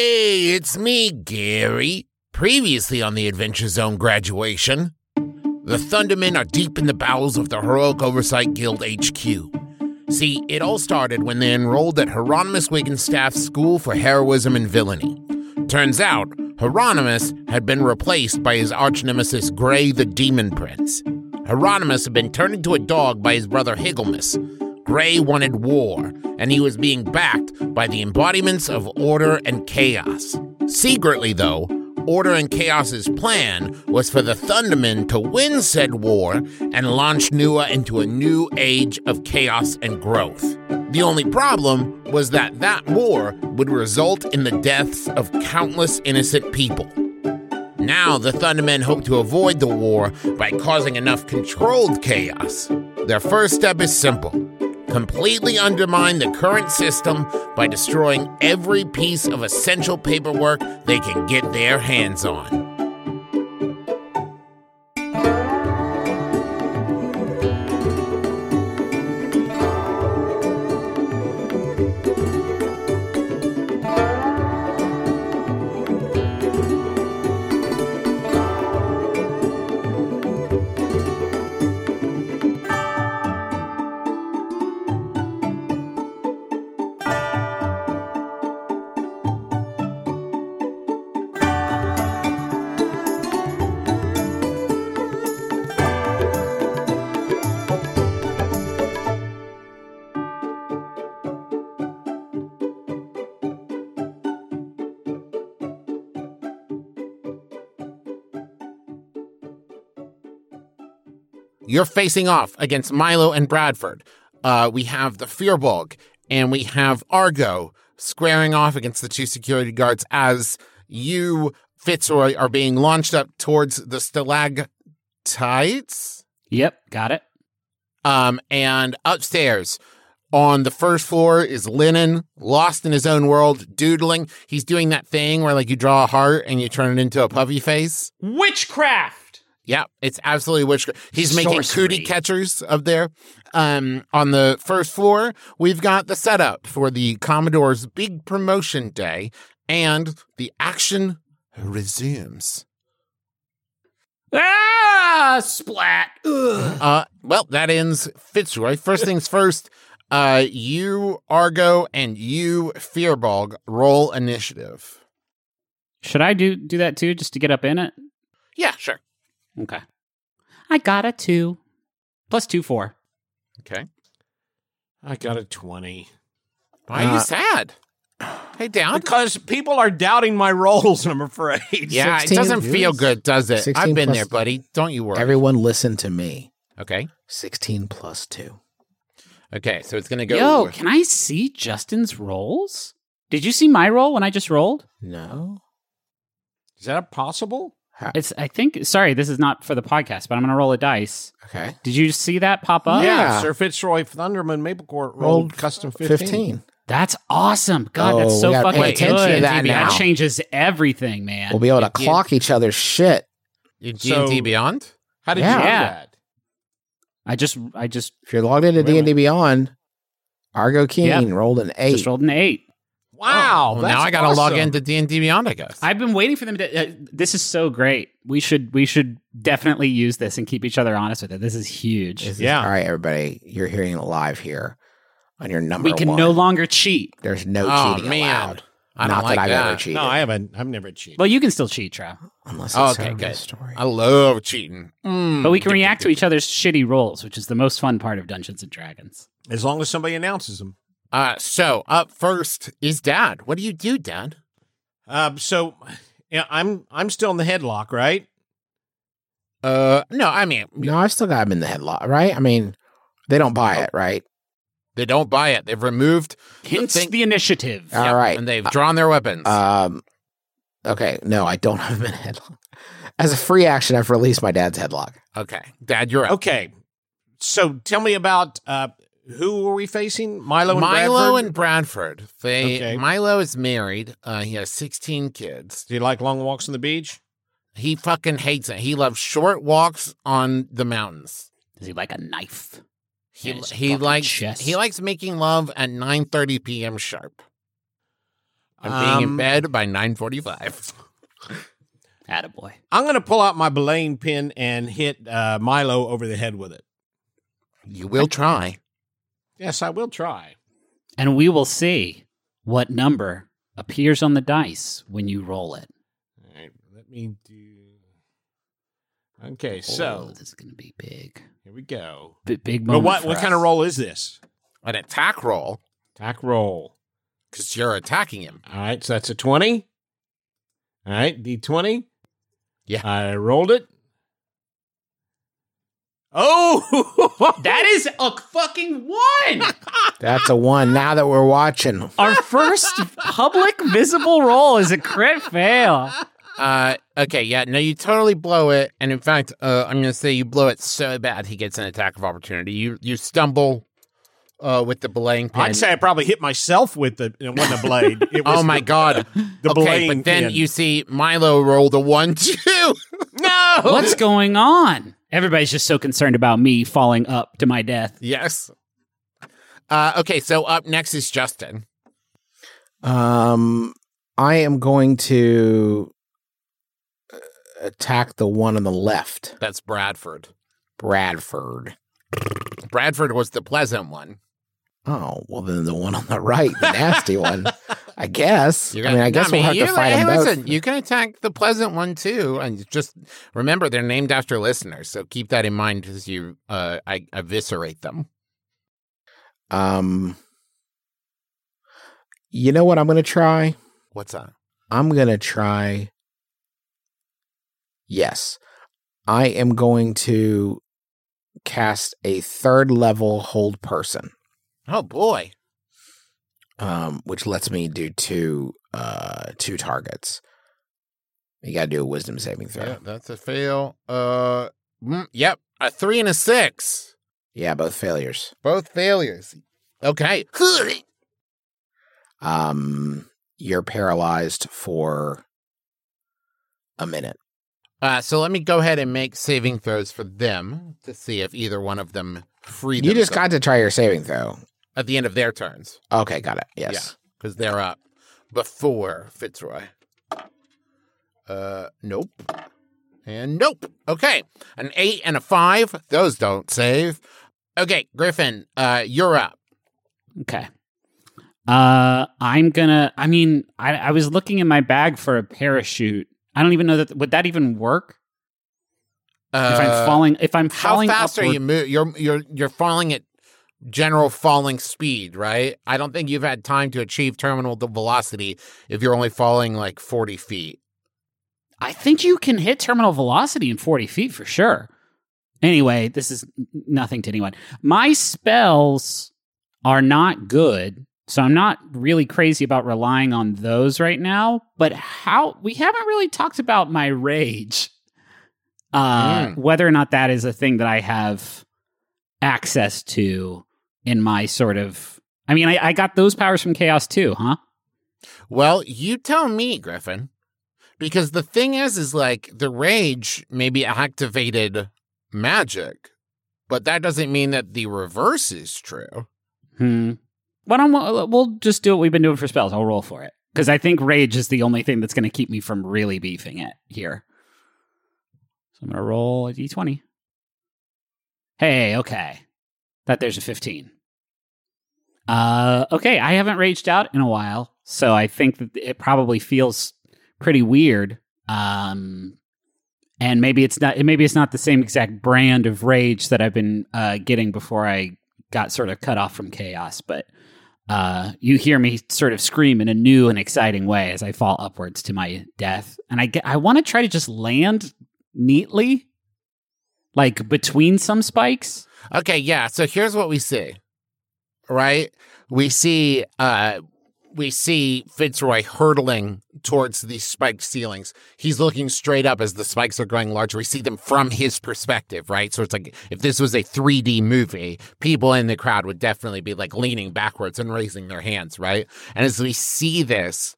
Hey, it's me, Gary. Previously on the Adventure Zone graduation, the Thundermen are deep in the bowels of the Heroic Oversight Guild HQ. See, it all started when they enrolled at Hieronymus Wigglestaff's School for Heroism and Villainy. Turns out, Hieronymus had been replaced by his arch nemesis Gray the Demon Prince. Hieronymus had been turned into a dog by his brother Higglemus. Gray wanted war, and he was being backed by the embodiments of order and chaos. Secretly, though, Order and Chaos's plan was for the Thundermen to win said war and launch Nua into a new age of chaos and growth. The only problem was that that war would result in the deaths of countless innocent people. Now, the Thundermen hope to avoid the war by causing enough controlled chaos. Their first step is simple completely undermine the current system by destroying every piece of essential paperwork they can get their hands on. You're facing off against Milo and Bradford. Uh, we have the Fearbulk and we have Argo squaring off against the two security guards as you, Fitzroy, are being launched up towards the stalactites. Yep, got it. Um, and upstairs on the first floor is Lennon, lost in his own world, doodling. He's doing that thing where like you draw a heart and you turn it into a puppy face. Witchcraft. Yeah, it's absolutely witchcraft. He's making Sorcery. cootie catchers up there. Um, on the first floor, we've got the setup for the Commodore's big promotion day, and the action resumes. Ah, splat. Ugh. Uh, well, that ends Fitzroy. First things first, uh, you, Argo, and you, Fearbulk, roll initiative. Should I do do that too, just to get up in it? Yeah, sure. Okay. I got a two. Plus two, four. Okay. I got a 20. Why are you Uh, sad? Hey, down. Because people are doubting my rolls, I'm afraid. Yeah, it 16 doesn't feel dudes. good, does it? 16 I've been plus- there, buddy. Don't you worry. Everyone listen to me. okay. 16 plus 2. Okay, so it's gonna go. Yo, can I see Justin's rolls? Did you see my roll when I just rolled? No. Is that possible? It's I think sorry, this is not for the podcast, but I'm gonna roll a dice. Okay. Did you see that pop up? Yeah. Sir Fitzroy Thunderman Maplecourt rolled Rolled custom 15. 15. That's awesome. God, Oh, that's so fucking pay attention good. to that That changes everything, man. We'll be able to Yeah. clock each other's shit. D and D So- Beyond. How did Yeah. you do Yeah. that? I just I just If you're logged into D&D Beyond, Argo Keene Yep. rolled an 8. just rolled an eight. Wow. Well, that's now I gotta log awesome. into D and D Beyond. I guess. I've been waiting for them to. Uh, this is so great. We should we should definitely use this and keep each other honest with it. This is huge. This is- Yeah. all right, everybody. You're hearing it live here on your number we can one. no longer cheat. There's no Oh, cheating man. allowed. I don't Not like that I've that. ever cheated. No, I haven't. I've never cheated. Well, you can still cheat, Trow. Unless Oh, it's okay, okay, good. story. I love cheating. Mm. But we can react to each other's shitty rolls, which is the most fun part of Dungeons and Dragons. as long as somebody announces them. Uh, so up first is Dad. What do you do, Dad? Um, so, yeah, I'm I'm still in the headlock, right? Uh, no, I mean No, I've still got him in the headlock, right? I mean, they don't buy it, right? they don't buy it. They've removed Hence thing- the initiative. All yeah, right. and they've drawn their weapons. Um, okay, no, I don't have him in a headlock. As a free action, I've released my dad's headlock. okay, Dad, you're up. Okay. So tell me about uh, who are we facing? Milo and Milo Bradford? and Bradford. They Okay. Milo is married. Uh, he has 16 kids. Do you like long walks on the beach? He fucking hates it. He loves short walks on the mountains. Does he like a knife? He he likes chest. he likes making love at 9:30 p.m. sharp. I'm being in Um, bed by 9:45. Attaboy. I'm going to pull out my belaying pin and hit uh, Milo over the head with it. You will try. Yes, I will try. And we will see what number appears on the dice when you roll it. All right, let me do. Okay, oh, so Oh, this is going to be big. here we go. B- big But moment. what for what kind of roll is this? An attack roll Attack roll. because you're attacking him. All right, so that's a 20. All right, D20. Yeah. I rolled it. Oh, That is a fucking one. That's a one. Now that we're watching, Our first public visible roll is a crit fail. Uh, okay, yeah, no, you totally blow it, and in fact, uh, I'm gonna say you blow it so bad he gets an attack of opportunity. You you stumble, uh, with the belaying pin. I'd say I probably hit myself with the it wasn't a blade. It was oh my the- god! the okay, belaying but then pin. you see Milo roll the one two. no. What's going on? Everybody's just so concerned about me falling up to my death. yes. Uh, okay, so up next is Justin. um, I am going to uh, attack the one on the left, That's Bradford. Bradford. Bradford was the pleasant one. Oh well, then the one on the right, the nasty one. I guess. You're I mean, I guess we'll have to fight hey, them both. listen, you can attack the pleasant one too, and just remember they're named after listeners, so keep that in mind as you uh, I, eviscerate them. Um, you know what I'm going to try? What's that? I'm going to try. Yes, I am going to cast a third level hold person, Oh boy! um, which lets me do two uh two targets. You got to do a wisdom saving throw. Yeah, Yeah. that's a fail. Uh, mm, yep, a three and a six, Yeah, both failures. both failures. Okay. Um, you're paralyzed for a minute. Uh, so let me go ahead and make saving throws for them to see if either one of them free. You just got to try your saving throw. At the end of their turns. Okay, got it. Yes. because they're up before Fitzroy. Uh, nope. And nope. Okay. An eight and a five. Those don't save. Okay, Griffin, uh, you're up. Okay. Uh, I'm gonna. I mean, I, I was looking in my bag for a parachute. I don't even know that would that even work Uh, if I'm falling. If I'm How falling, fast are you moving? You're you're you're falling at general falling speed, right? I don't think you've had time to achieve terminal velocity if you're only falling like forty feet. I think you can hit terminal velocity in 40 feet for sure. Anyway, this is nothing to anyone. My spells are not good, so I'm not really crazy about relying on those right now. But how we haven't really talked about my rage, uh, Mm. whether or not that is a thing that I have access to in my sort of. I mean, I, I got those powers from chaos too, huh? Well, you tell me, Griffin. Because the thing is, is like the rage maybe activated magic, but that doesn't mean that the reverse is true. Hmm. Why don't we, we'll just do what we've been doing for spells? I'll roll for it because I think rage is the only thing that's going to keep me from really beefing it here. So I'm going to roll a d20. Hey, okay, that there's a 15. Uh, okay, I haven't raged out in a while, so I think that it probably feels pretty weird. Um, and maybe it's not. Maybe it's not the same exact brand of rage that I've been uh, getting before I got sort of cut off from chaos, but uh, you hear me sort of scream in a new and exciting way as I fall upwards to my death, and I get I want to try to just land neatly, like between some spikes. Okay, yeah. So here's what we see. Right? We see uh we see Fitzroy hurtling towards these spiked ceilings. He's looking straight up as the spikes are growing larger. We see them from his perspective, right? So it's like if this was a 3D movie, people in the crowd would definitely be like leaning backwards and raising their hands, right? And as we see this,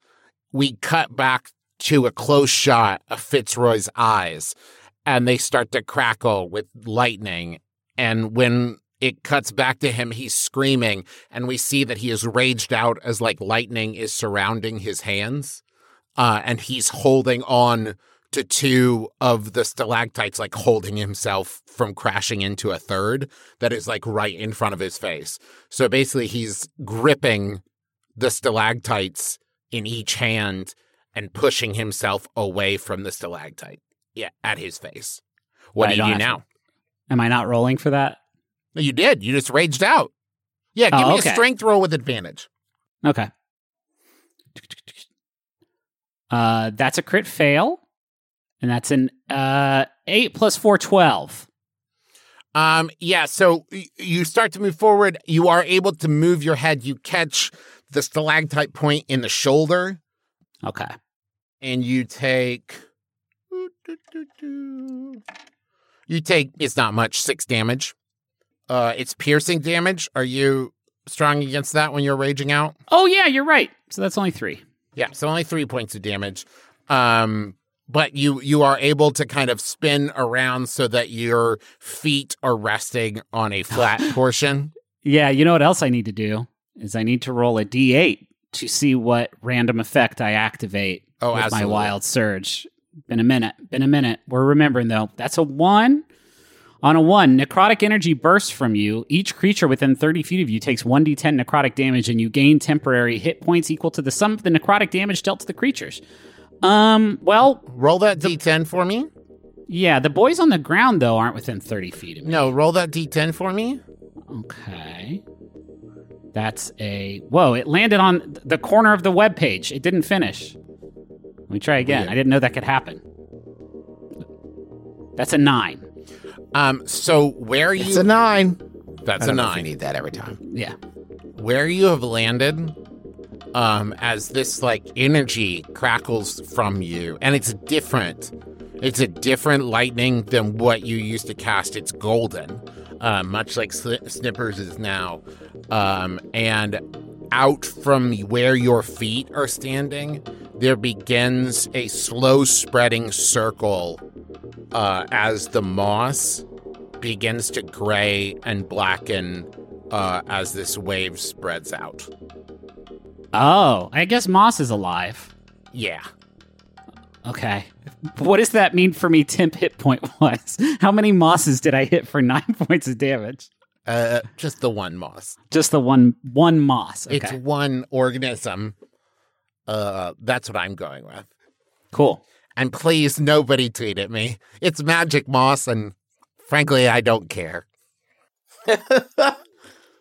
we cut back to a close shot of Fitzroy's eyes and they start to crackle with lightning and when it cuts back to him. He's screaming, and we see that he is raged out as like lightning is surrounding his hands, uh, and he's holding on to two of the stalactites, like holding himself from crashing into a third that is like right in front of his face. So basically, he's gripping the stalactites in each hand and pushing himself away from the stalactite. Yeah, at his face. What do you do now? to- Am I not rolling for that? No, You did. You just raged out. Yeah, give Oh, me okay. a strength roll with advantage. Okay. Uh, that's a crit fail, and that's an uh eight plus four twelve. Um, yeah, so y- you start to move forward. You are able to move your head. You catch the stalactite point in the shoulder, Okay. and you take. You take. It's not much. Six damage. Uh, it's piercing damage. Are you strong against that when you're raging out? Oh yeah, you're right. So that's only three. Yeah, so only three points of damage. Um, but you you are able to kind of spin around so that your feet are resting on a flat portion. Yeah, you know what else I need to do is I need to roll a d8 to see what random effect I activate Oh, with absolutely. my wild surge. Been a minute. Been a minute. We're remembering though. That's a one. On a one, necrotic energy bursts from you. Each creature within 30 feet of you takes 1d10 necrotic damage, and you gain temporary hit points equal to the sum of the necrotic damage dealt to the creatures. Um, well, Roll that d10 for me. yeah, the boys on the ground, though, aren't within 30 feet of me. No, roll that d10 for me. Okay. That's a. Whoa, it landed on the corner of the web page. It didn't finish. Let me try again. Weird. I didn't know that could happen. That's a nine. Um, so where you It's a nine. that's a if you need that every time. Yeah. Where you have landed, um, as this like energy crackles from you, and it's different. It's a different lightning than what you used to cast. It's golden, uh, much like Snippers is now. Um, and out from where your feet are standing, there begins a slow spreading circle uh, as the moss begins to gray and blacken uh, as this wave spreads out. Oh, I guess Moss is alive. Yeah. Okay. What does that mean for me, temp hit point wise? How many Mosses did I hit for nine points of damage? Uh, just the one moss. Just the one one Moss. Okay. It's one organism. Uh, that's what I'm going with. cool. And please, nobody tweet at me. It's magic moss, and frankly, I don't care.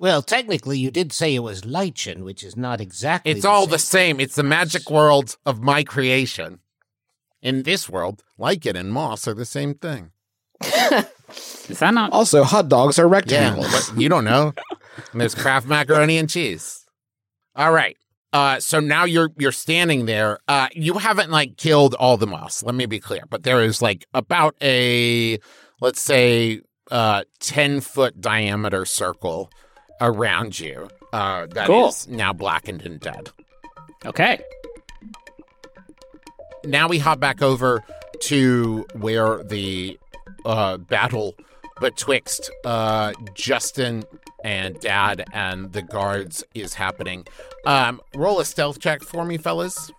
Well, technically, you did say it was lichen, which is not exactly. It's all the same. same. It's the magic world of my creation. In this world, lichen and moss are the same thing. Is that not Also, hot dogs are Yeah, rectangles. but you don't know. And there's Kraft macaroni and cheese. All right. Uh, so now you're you're standing there. Uh, you haven't like killed all the moss. Let me be clear, but there is like about a let's say uh ten foot diameter circle around you uh, that is Cool. now blackened and dead. okay? now we hop back over to where the uh, battle betwixt uh, Justin and Dad and the guards is happening. Um, roll a stealth check for me, fellas.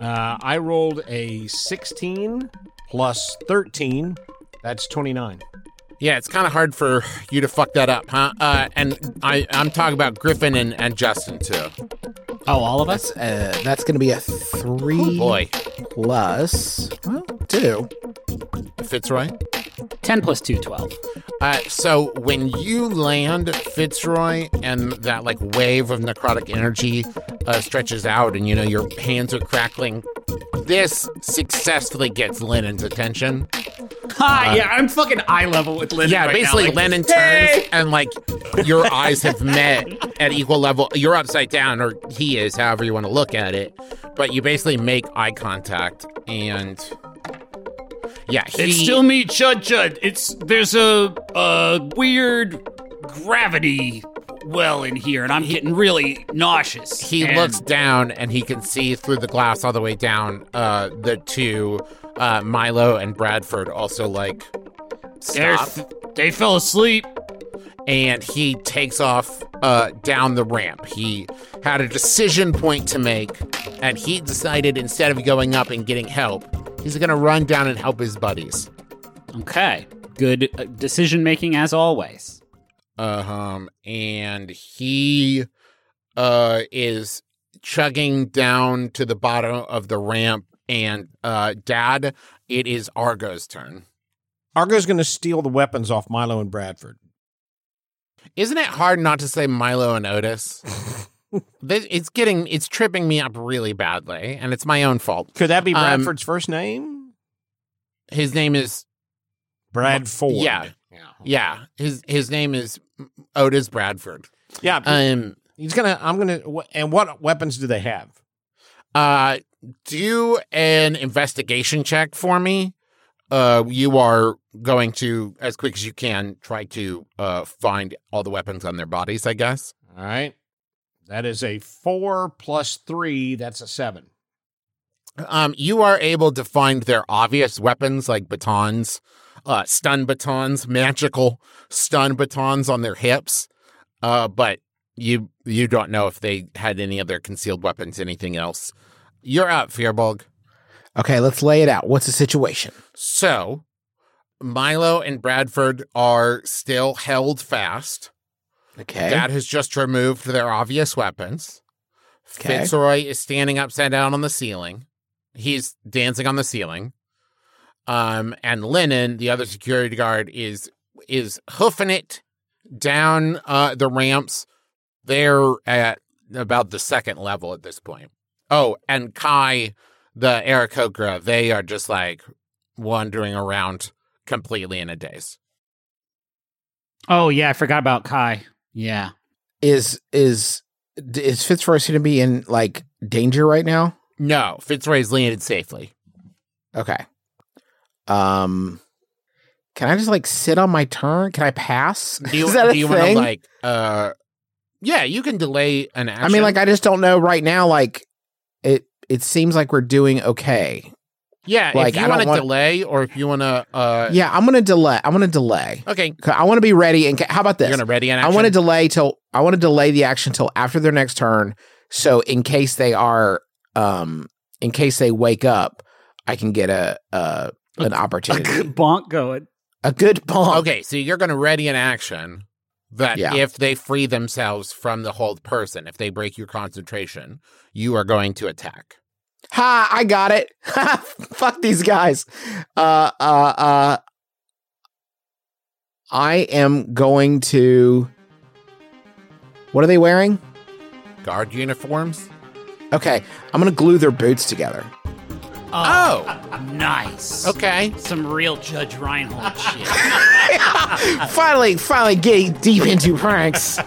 Uh, I rolled a 16 plus 13. That's 29. Yeah, it's kind of hard for you to fuck that up, huh? Uh, and I, I'm talking about Griffin and, and Justin too. Oh, all of us. That's uh, that's gonna be a three Boy, plus well, two. Fitzroy. Ten plus two, twelve. Uh, so when you land Fitzroy and that like wave of necrotic energy uh, stretches out and you know your hands are crackling, this successfully gets Lennon's attention. Ha! yeah, I'm fucking eye level with Lynn. Yeah, basically Lennon turns and like your eyes have met at equal level. You're upside down, or he is, however you want to look at it. But you basically make eye contact and. Yeah, he, It's still me, Chud Chud. It's there's a a weird gravity well in here, and I'm getting really nauseous. he And looks down and he can see through the glass all the way down uh the two uh milo and bradford also like stop th- they fell asleep. and he takes off uh, down the ramp. He had a decision point to make, and he decided instead of going up and getting help, he's going to run down and help his buddies. Okay. Good uh, decision making as always. Um, and he uh, is chugging down to the bottom of the ramp. And uh, Dad, it is Argo's turn. Argo's going to steal the weapons off Milo and Bradford. Isn't it hard not to say Milo and Otis? It's getting, it's tripping me up really badly, and it's my own fault. Could that be Um, Bradford's first name? His name is Bradford. Yeah, yeah. His his name is Otis Bradford. Yeah. Um, he's gonna. I'm gonna. And what weapons do they have? uh, do an investigation check for me. Uh, you are going to, as quick as you can, try to uh find all the weapons on their bodies. I guess. All right. That is a four plus three. That's a seven. Um, you are able to find their obvious weapons like batons, uh, stun batons, magical stun batons on their hips. Uh, but you you don't know if they had any other concealed weapons, anything else. You're up, Fearbulk. Okay, let's lay it out. What's the situation? So, Milo and Bradford are still held fast. Okay. Dad has just removed their obvious weapons. Okay. Fitzroy is standing upside down on the ceiling. He's dancing on the ceiling. Um, and Lennon, the other security guard, is is hoofing it down uh, the ramps. They're at about the second level at this point. Oh, and Kai, the Aarakocra, they are just like wandering around completely in a daze. Oh yeah, I forgot about Kai. Yeah. is is is Fitzroy going to be in like danger right now? No, Fitzroy's landed safely. Okay. Um, can I just like sit on my turn? Can I pass? Do you, is that a do you want to thing? like? Uh, yeah, you can delay an action. I mean, like I just don't know right now. Like it, it seems like we're doing okay. yeah, like, if I you want don't to want- delay or if you want to, uh, Yeah, I'm gonna delay. I'm gonna delay. Okay, I want to be ready. And ca- how about this? you're gonna ready an I want to delay till I want to delay the action till after their next turn. So in case they are, um, in case they wake up, I can get a, a an opportunity, A good bonk going. a good bonk. Okay, so you're gonna ready an action that Yeah. if they free themselves from the hold person, if they break your concentration, you are going to attack. Ha! I got it. Fuck these guys. Uh, uh, uh. I am going to. What are they wearing? Guard uniforms. Okay, I'm gonna glue their boots together. Oh, Nice. okay. Some real Judge Reinhold shit. finally, finally, get deep into pranks.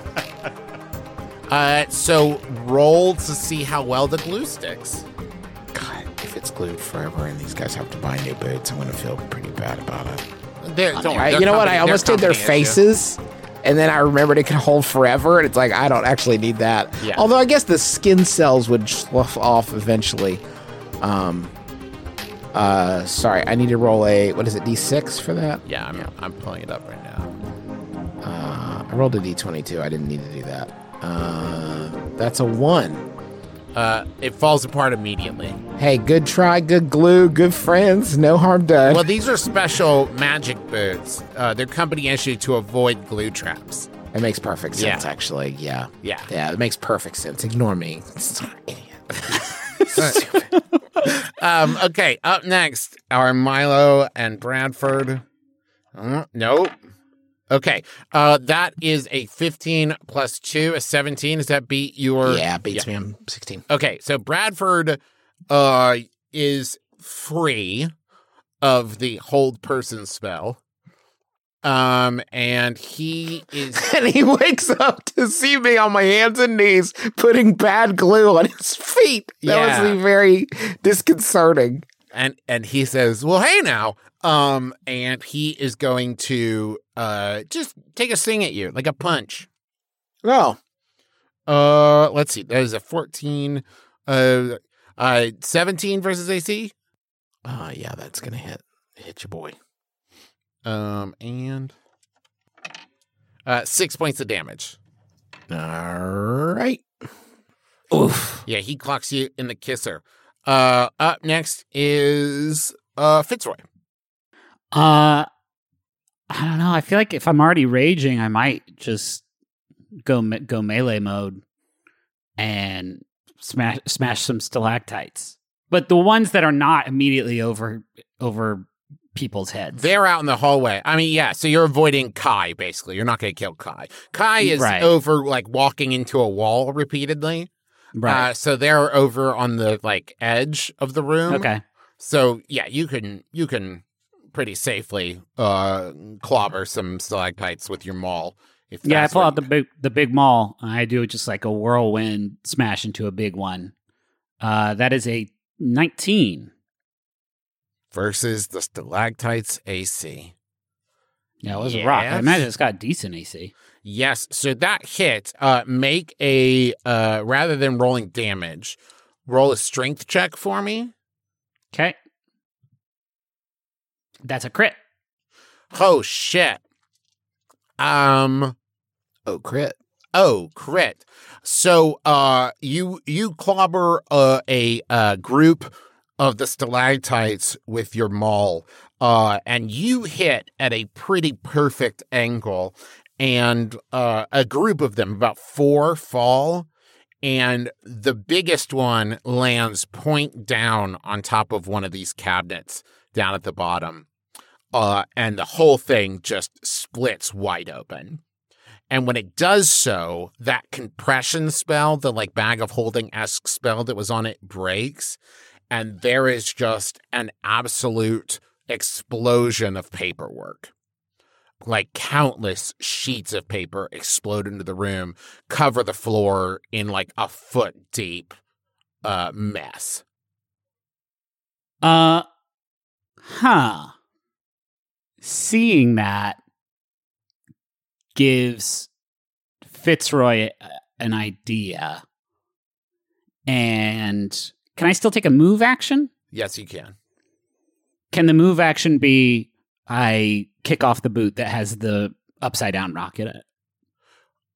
Uh, so roll to see how well the glue sticks. God, if it's glued forever and these guys have to buy new boots, I'm gonna feel pretty bad about it. There, don't worry, I- their you know what? company- I almost their did their company issue. faces, and then I remembered it can hold forever, and it's like I don't actually need that. Yeah. Although I guess the skin cells would slough off eventually. Um. Uh. Sorry, I need to roll a what is it? D6 for that. Yeah, I'm, I'm pulling it up right now. Uh, I rolled a D22. I didn't need to do that. Uh, that's a one. Uh, it falls apart immediately. Hey, good try, good glue, good friends. No harm done. Well, these are special magic boots. Uh, they're company issued to avoid glue traps. It makes perfect sense, Yeah. actually. Yeah. Yeah. Yeah, it makes perfect sense. Ignore me. Idiot. Um, okay, up next are Milo and Bradford. Uh, nope. Okay, uh, that is a 15 plus 2, a 17. Does that beat your. yeah, beats me. I'm 16. Okay, so Bradford uh, is free of the hold person spell. Um, and he is And he wakes up to see me on my hands and knees putting bad glue on his feet. That Yeah. was very disconcerting. and and he says, "Well, hey now." Um, and he is going to uh just take a swing at you, like a punch. Oh, Uh, let's see. That is a 14 uh uh 17 versus AC. uh, yeah, that's gonna hit hit your boy. Um and Uh, six points of damage. All right. Oof. Yeah, he clocks you in the kisser. Uh, up next is uh Fitzroy. Uh, I don't know. I feel like if I'm already raging, I might just go me- go melee mode and smash smash some stalactites. But the ones that are not immediately over over people's heads. They're out in the hallway. I mean, yeah, so you're avoiding Kai, basically. You're not going to kill Kai. Kai is Right. over, like, walking into a wall repeatedly. right. Uh, so they're over on the, like, edge of the room. okay. So, yeah, you can, you can pretty safely uh clobber some stalactites with your maul. If Yeah, I pull out the big the big maul. and I do just like a whirlwind smash into a big one. Uh, that is a 19. Versus the stalactites AC. Yeah, it was a rock. I imagine it's got decent AC. Yes, so that hit. Uh, make a uh, rather than rolling damage, roll a strength check for me. Okay. That's a crit. Oh shit. Um. Oh, crit. Oh, crit. So, uh, you you clobber uh, a uh, group of the stalactites with your maul, uh, and you hit at a pretty perfect angle, and uh, a group of them, about four, fall, and the biggest one lands point down on top of one of these cabinets down at the bottom, uh, and the whole thing just splits wide open. And when it does so, that compression spell, the like bag of holding esque spell that was on it breaks. And there is just an absolute explosion of paperwork. Like countless sheets of paper explode into the room, cover the floor in like a foot deep uh, mess. Uh, huh. Seeing that gives Fitzroy an idea. And can I still take a move action? Yes, you can. Can the move action be I kick off the boot that has the upside down rocket in it?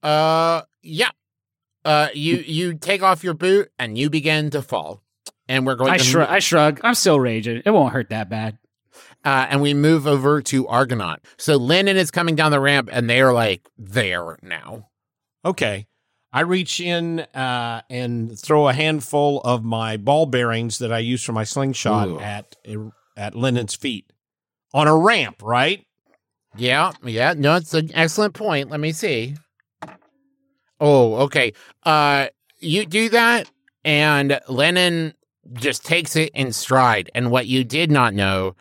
Uh, yeah. Uh, you you take off your boot and you begin to fall, and we're going. I to shrug. I shrug. I'm still raging. It won't hurt that bad. uh, and we move over to Argonaut. So Lennon is coming down the ramp, and they are like there now. Okay. I reach in uh, and throw a handful of my ball bearings that I use for my slingshot Ooh. at at Lennon's feet on a ramp, right? Yeah, yeah. No, it's an excellent point. Let me see. Oh, okay. Uh, you do that, and Lennon just takes it in stride. And what you did not know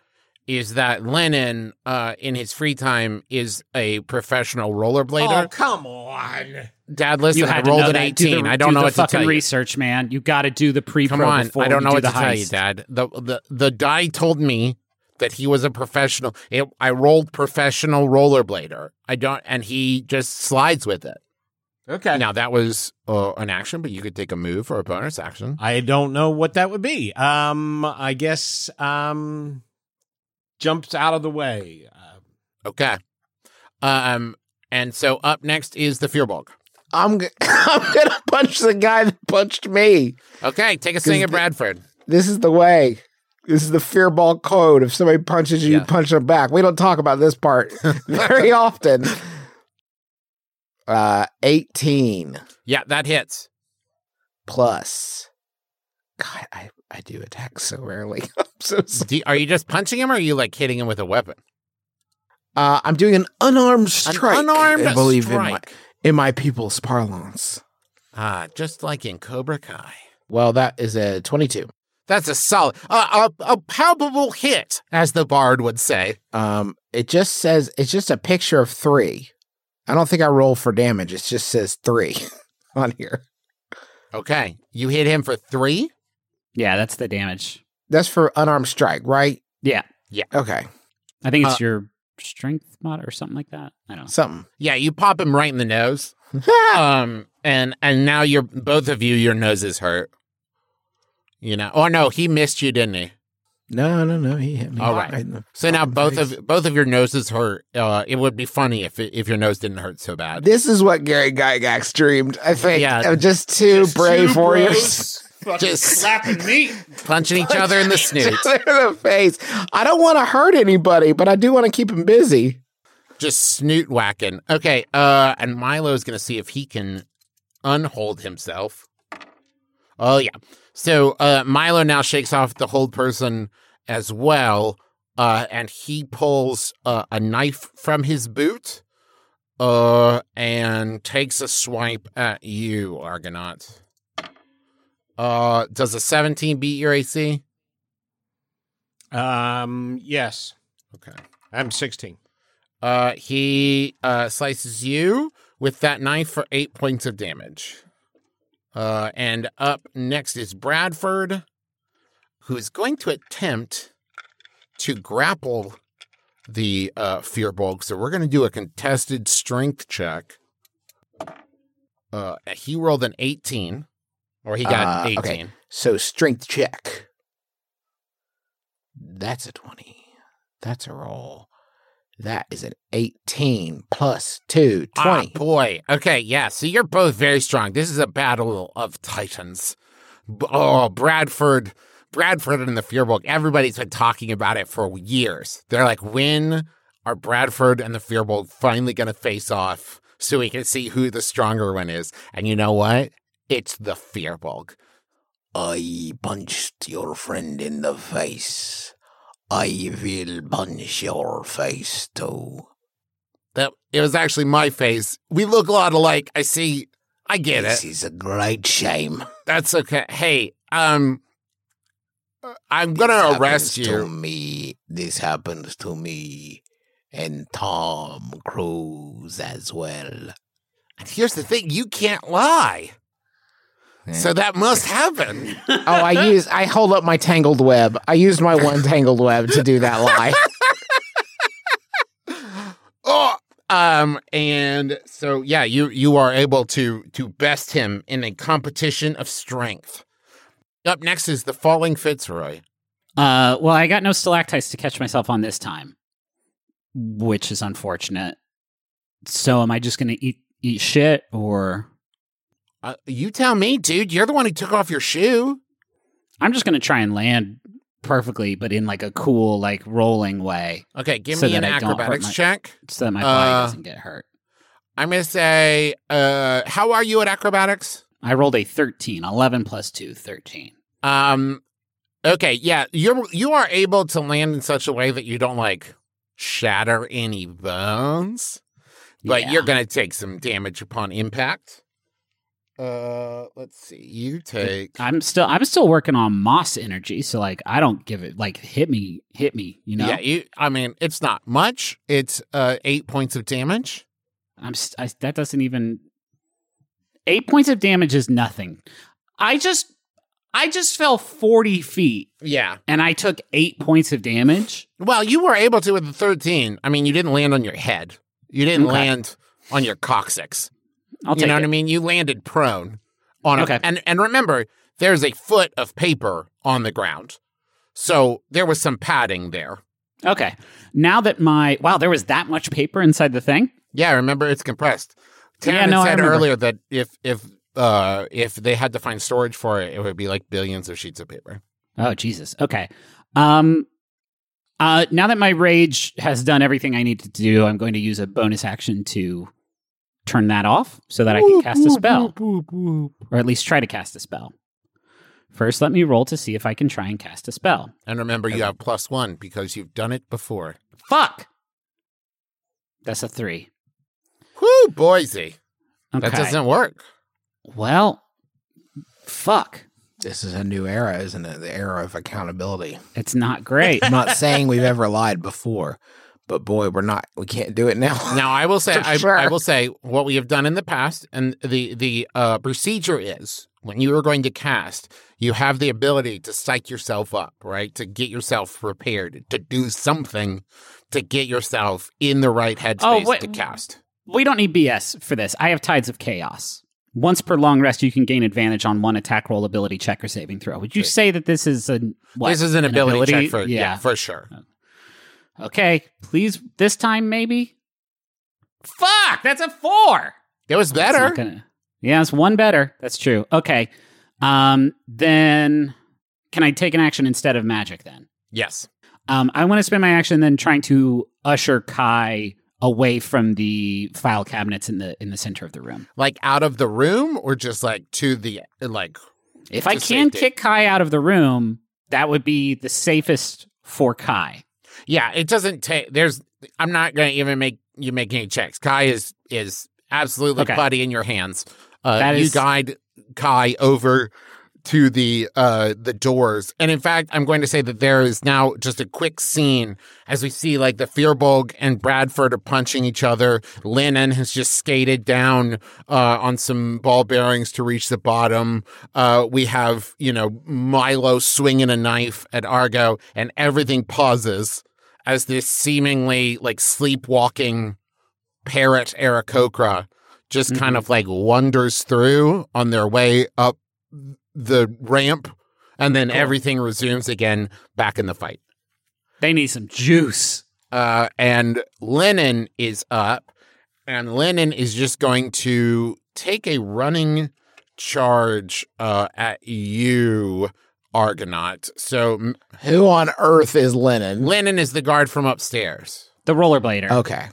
is that Lennon, uh, in his free time, is a professional rollerblader. Oh, come on. Dad, listen, you I had to rolled know an that. Do eighteen. the- I don't do know the what to tell you. research, man. You got to do the pre-pro Come on, I don't know do what the to tell you. Dad. The the the die told me that he was a professional. It, I rolled professional rollerblader. I don't, and he just slides with it. Okay. Now that was uh, an action, but you could take a move or a bonus action. I don't know what that would be. Um, I guess um, jumps out of the way. Uh, Okay. Um, and so up next is the Fearbulk. I'm g- I'm gonna punch the guy that punched me. Okay, take a swing at the- Bradford. This is the way. This is the Fearbulk code. If somebody punches you, Yeah. you punch them back. We don't talk about this part very often. Uh, eighteen Yeah, that hits. plus. God, I I do attack so rarely. So. Are you just punching him, or are you like hitting him with a weapon? Uh, I'm doing an unarmed An strike. unarmed I believe in my strike. in my people's parlance. Ah, just like in Cobra Kai. Well, that is a twenty-two. That's a solid, uh, a, a palpable hit, as the bard would say. Um, it just says it's just a picture of three. I don't think I roll for damage. It just says three on here. Okay, you hit him for three. Yeah, that's the damage. That's for unarmed strike, right? Yeah, Yeah. Okay, I think it's Uh, your strength mod or something like that. I don't know. something. Yeah, you pop him right in the nose. um, and and now you're both of you. Your noses hurt. You know. Oh no, he missed you, didn't he? No, no, no. He hit me. All right. Right in the So now both face. of both of your noses hurt. Uh, it would be funny if it, if your nose didn't hurt so bad. This is what Gary Gygax dreamed. I think. Yeah. Just two Just brave two warriors. fucking Just- slapping me. Punching each other in the snoot. in the face. I don't want to hurt anybody, but I do want to keep him busy. Just snoot whacking. Okay. Uh, and Milo's gonna see if he can unhold himself. Oh yeah. So uh, Milo now shakes off the hold person as well, uh, and he pulls uh, a knife from his boot, uh, and takes a swipe at you, Argonaut. Uh, does a seventeen beat your AC? Um, yes, Okay. I'm 16. Uh, he uh, slices you with that knife for eight points of damage. Uh, and up next is Bradford, who is going to attempt to grapple the uh, Fearbulk. So we're going to do a contested strength check. Uh, he rolled an 18, or he got Uh, 18. okay. So strength check. That's a 20. That's a roll. That is an 18 plus 2, 20. Ah, boy. Okay, yeah. So you're both very strong. This is a battle of titans. Oh, Bradford, Bradford and the Fearbulk. Everybody's been talking about it for years. They're like, when are Bradford and the Fearbulk finally going to face off so we can see who the stronger one is? And you know what? It's the Fearbulk. I punched your friend in the face. I will punch your face too. That it was actually my face. We look a lot alike. I see. I get it. this is a great shame. That's okay. Hey, um, I'm gonna This arrest you. To me, this happens to me, and Tom Cruise as well. And here's the thing: you can't lie. So that must happen. oh, I use I hold up my tangled web. I used my one tangled web to do that lie. oh, um, and so yeah, you you are able to to best him in a competition of strength. Up next is the falling Fitzroy. Uh, well, I got no stalactites to catch myself on this time, which is unfortunate. So, am I just gonna eat eat shit, or Uh, you tell me, dude. You're the one who took off your shoe. I'm just gonna try and land perfectly, but in like a cool, like rolling way, Okay, give So me an I acrobatics my- check. so that my body Uh, doesn't get hurt. I'm gonna say, uh, how are you at acrobatics? I rolled a 13. 11 plus 2, 13. Um, okay, yeah, you're you are able to land in such a way that you don't like shatter any bones, but Yeah. you're gonna take some damage upon impact. Uh, let's see. You take. I'm still I'm still working on moss energy, so like I don't give it like hit me, hit me, you know. Yeah, you. I mean, it's not much. It's uh eight points of damage. I'm st- I, that doesn't even eight points of damage is nothing. I just I just fell forty feet Yeah. and I took eight points of damage. Well, you were able to with the thirteen. I mean, you didn't land on your head. You didn't Okay. land on your coccyx. I'll you know what. I mean? You landed prone on a, Okay. and and remember, there's a foot of paper on the ground, so there was some padding there. Okay, now that my wow, there was that much paper inside the thing. Yeah, remember it's compressed. Tam Yeah, no, said earlier that if if uh if they had to find storage for it, it would be like billions of sheets of paper. Oh Jesus. Okay. Um. Uh. Now that my rage has done everything I need to do, I'm going to use a bonus action to turn that off so that I can cast a spell, or at least try to cast a spell. First, let me roll to see if I can try and cast a spell. And remember, you have plus one because you've done it before. Fuck. That's a three. Whoo, Boise, Okay. that doesn't work. Well, fuck. This is a new era, isn't it? The era of accountability. It's not great. I'm not saying we've ever lied before, but boy, we're not. We can't do it now. Now, I will say, I, sure. I will say what we have done in the past, and the the uh, procedure is when you are going to cast, you have the ability to psych yourself up, right? To get yourself prepared, to do something to get yourself in the right headspace Oh, wait. to cast. we don't need BS for this. I have Tides of Chaos. Once per long rest, you can gain advantage on one attack roll, ability check, or saving throw. Would you say that this is a what? this is an, ability, check for yeah. yeah. for sure. Okay, please this time maybe. Fuck, that's a four. It was better. gonna- yeah, it's one better. That's true. Okay, um, then can I take an action instead of magic? Then Yes. um, I want to spend my action then trying to usher Kai away from the file cabinets in the in the center of the room. Like out of the room or just like to the like If I can safety. kick Kai out of the room, that would be the safest for Kai. Yeah, it doesn't take there's I'm not gonna even make you make any checks. Kai is is absolutely Okay. putty in your hands. Uh That you is- guide Kai over to the uh the doors. And in fact, I'm going to say that there is now just a quick scene as we see like the Fearbulk and Bradford are punching each other. Lennon has just skated down uh on some ball bearings to reach the bottom. Uh we have, you know, Milo swinging a knife at Argo and everything pauses as this seemingly like sleepwalking parrot Aarakocra just kind of like wanders through on their way up the ramp and then everything resumes again back in the fight. They need some juice. Uh, and Lennon is up, and Lennon is just going to take a running charge uh, at you, Argonaut. So Who on earth is Lennon? Lennon is the guard from upstairs. The rollerblader. Okay.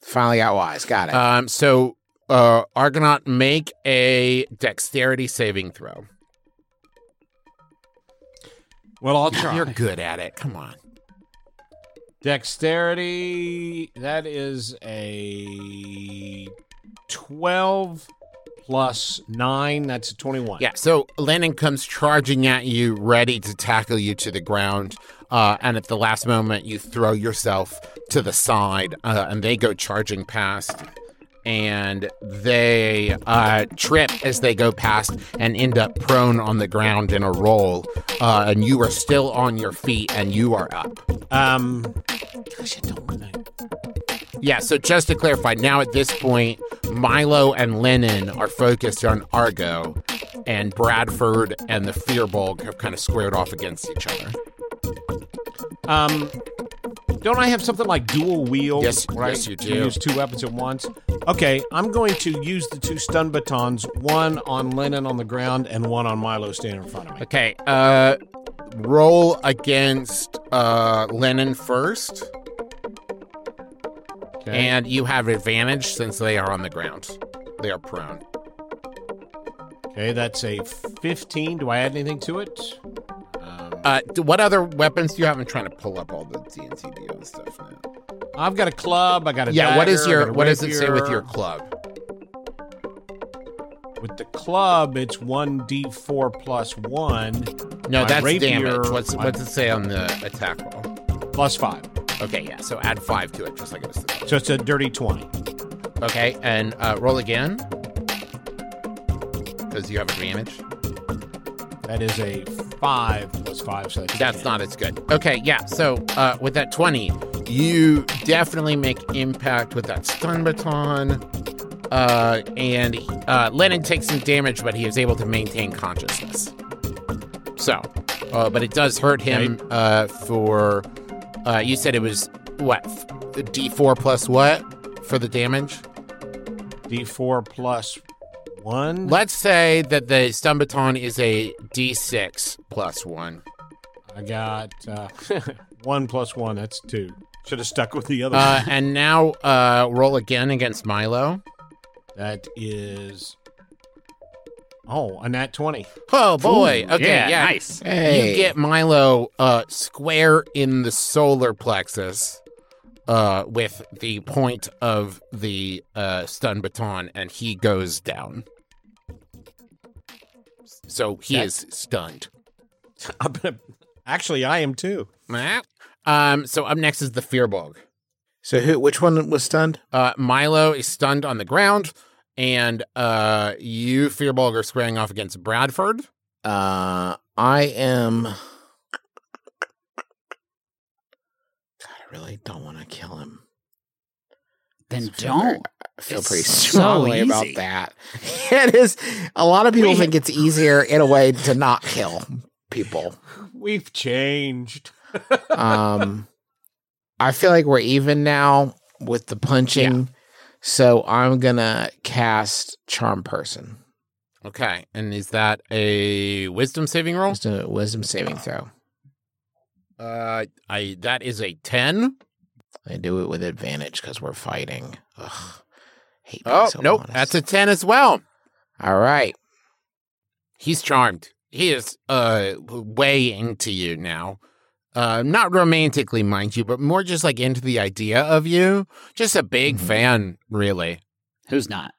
Finally got wise. Got it. Um, so uh, Argonaut, make a dexterity saving throw. Well, I'll try. You're good at it. Come on. Dexterity. That is a twelve plus nine. That's a twenty-one. Yeah, so Lennon comes charging at you, ready to tackle you to the ground. Uh, and at the last moment, you throw yourself to the side, uh, and they go charging past. And they uh, trip as they go past and end up prone on the ground in a roll. Uh, and you are still on your feet, and you are up. Um. Yeah, so just to clarify, now at this point, Milo and Lennon are focused on Argo, and Bradford and the Fearbulk have kind of squared off against each other. Um. Don't I have something like dual wield? Yes, I yes, you can do. Use two weapons at once. Okay, I'm going to use the two stun batons, one on Lennon on the ground and one on Milo standing in front of me. Okay, uh, roll against uh, Lennon first, Okay. and you have advantage since they are on the ground. They are prone. okay, that's a 15. Do I add anything to it? Um, Uh, what other weapons do you have? I'm trying to pull up all the DNTDO stuff now. I've got a club. I got a Yeah, what is dagger, your what does it say with your club? With the club, it's one d4 plus one No, My that's rapier- damage. What's my- what's it say on the attack roll? plus five. Okay, yeah. So add five to it, just like it was. today. So it's a dirty 20. Okay, and uh, roll again because you have advantage. That is a five plus five. So that's, That's not as good. Okay, yeah. So uh, with that twenty, you definitely make impact with that stun baton. Uh, and uh, Lennon takes some damage, but he is able to maintain consciousness. So, uh, but it does hurt him uh, for. Uh, you said it was what? D four plus what for the damage? d4 plus one. Let's say that the stun baton is a D6 plus one. I got uh, one plus one. That's two. Should have stuck with the other. Uh, one. and now uh, roll again against Milo. That is. Oh, a nat 20. Oh boy! okay, yeah, yeah, nice. Hey. You get Milo uh, square in the solar plexus uh, with the point of the uh, stun baton, and he goes down. So he That- is stunned. I'm gonna- Actually, I am too. Um. So up next is the Fearbulk. So who? Which one was stunned? Uh, Milo is stunned on the ground, and uh, you, Fearbulk, are squaring off against Bradford. Uh, I am. God, I really don't want to kill him. Then I don't. I feel It's pretty so strongly about that. it is. A lot of people We- think it's easier in a way to not kill people. We've changed. Um, I feel like we're even now with the punching, so I'm gonna cast Charm Person. Okay. And is that a wisdom saving roll? Just a Wisdom saving throw. Uh, I that is a ten. I do it with advantage because we're fighting. Ugh, hate being Oh so nope, honest. that's a ten as well. all right. He's charmed. He is uh way into you now. Uh, not romantically, mind you, but more just like into the idea of you. Just a big Mhm. fan, really. Who's not?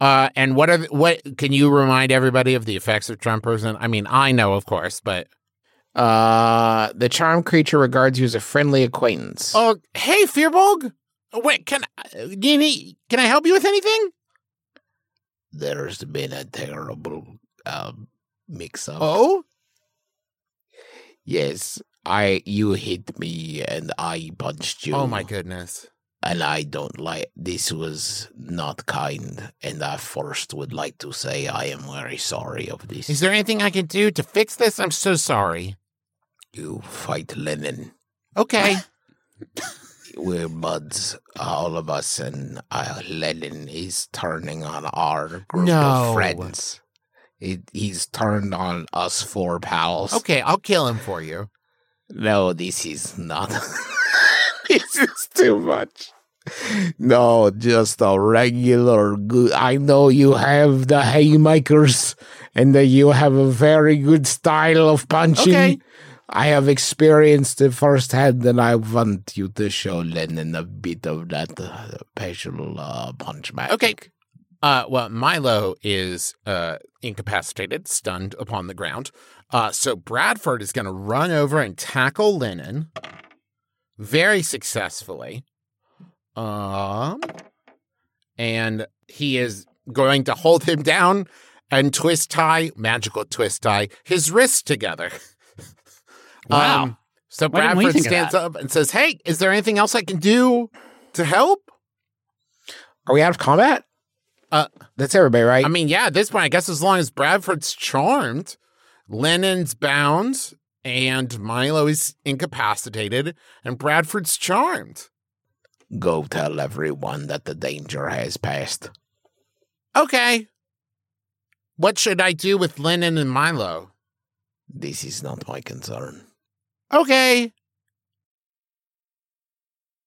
Uh, and what are the, what? Can you remind everybody of the effects of charm person? I mean, I know, of course, but Uh, the charm creature regards you as a friendly acquaintance. oh, hey, Fearbulk, wait, can I- do you? Can I help you with anything? There's been a terrible uh, mix-up. Oh, Yes, I you hit me and I punched you. oh my goodness. And I don't like this was not kind. And I first would like to say I am very sorry of this. Is there anything I can do to fix this? I'm so sorry. you fight Lennon. Okay. We're buds, all of us, and uh, Lennon is turning on our group No. of friends. He, he's turned on us four pals. okay, I'll kill him for you. No, this is not. this is too much. No, just a regular good. I know you have the haymakers and that you have a very good style of punching. Okay. I have experienced it firsthand, and I want you to show Lennon a bit of that uh, special uh, punch magic. Okay. Uh, well, Milo is uh, incapacitated, stunned upon the ground. Uh, so Bradford is going to run over and tackle Lennon very successfully. Um, and he is going to hold him down and twist tie, magical twist tie, his wrists together. Wow. Um, so Why didn't we Bradford stands up and says, Hey, is there anything else I can do to help? Are we out of combat? Uh, That's everybody, right? I mean, yeah, at this point, I guess as long as Bradford's charmed, Lennon's bound, and Milo is incapacitated, and Bradford's charmed. Go tell everyone that the danger has passed. Okay. What should I do with Lennon and Milo? This is not my concern. Okay.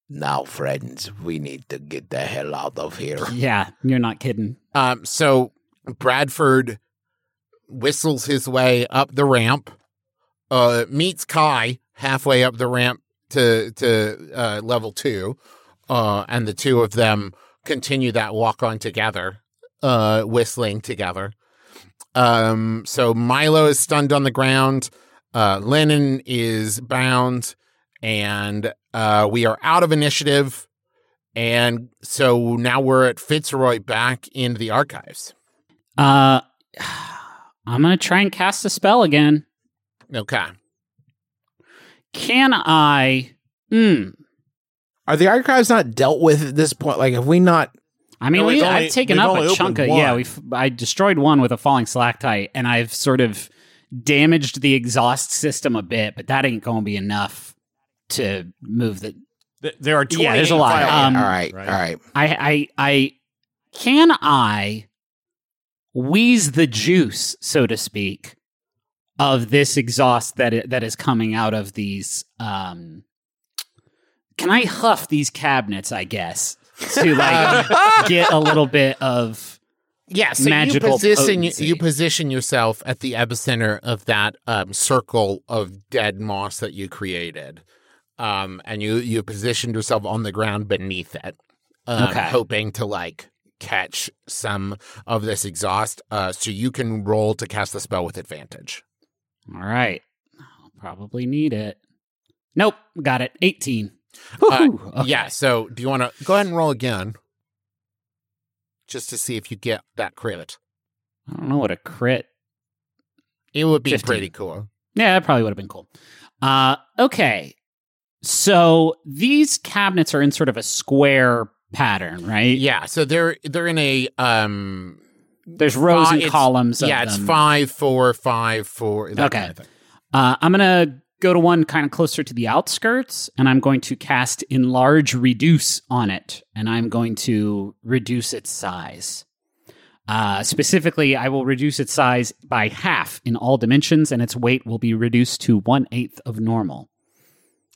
Now, friends, we need to get the hell out of here. Yeah, you're not kidding. Um, so Bradford whistles his way up the ramp, uh, meets Kai halfway up the ramp to to uh, level two, uh, and the two of them continue that walk on together, uh, whistling together. Um, so Milo is stunned on the ground. Uh, Lennon is bound, and uh, we are out of initiative. And so now we're at Fitzroy back in the archives. Uh, I'm gonna try and cast a spell again. Okay. Can I? Hmm. Are the archives not dealt with at this point? Like, have we not? I mean, No, we, only- I've taken up a chunk of opened yeah. We've I destroyed one with a falling stalactite, and I've sort of damaged the exhaust system a bit, but that ain't going to be enough to move the. Th- There are 20 Yeah, there's a lot. Um, all right, right. all right. I I I can I wheeze the juice, so to speak, of this exhaust that i- that is coming out of these. Um, can I huff these cabinets? I guess to like get a little bit of Yeah, so Magical you position potency. you position yourself at the epicenter of that um, circle of dead moss that you created, um, and you you positioned yourself on the ground beneath it, um, Okay. hoping to like catch some of this exhaust, uh, so you can roll to cast the spell with advantage. All right. I'll probably need it. Nope. Got it. 18. Uh, Okay. Yeah. So do you want to go ahead and roll again, just to see if you get that crit? I don't know what a crit. It would be 15. pretty cool. Yeah, that probably would have been cool. Uh, okay. So these cabinets are in sort of a square pattern, right? Yeah, so they're they're in a um There's rows fi- and columns. Of yeah, it's them. five, four, five, four. That Okay. kind of thing. Uh, I'm gonna go to one kind of closer to the outskirts, and I'm going to cast enlarge reduce on it, and I'm going to reduce its size. Uh, specifically, I will reduce its size by half in all dimensions, and its weight will be reduced to one eighth of normal.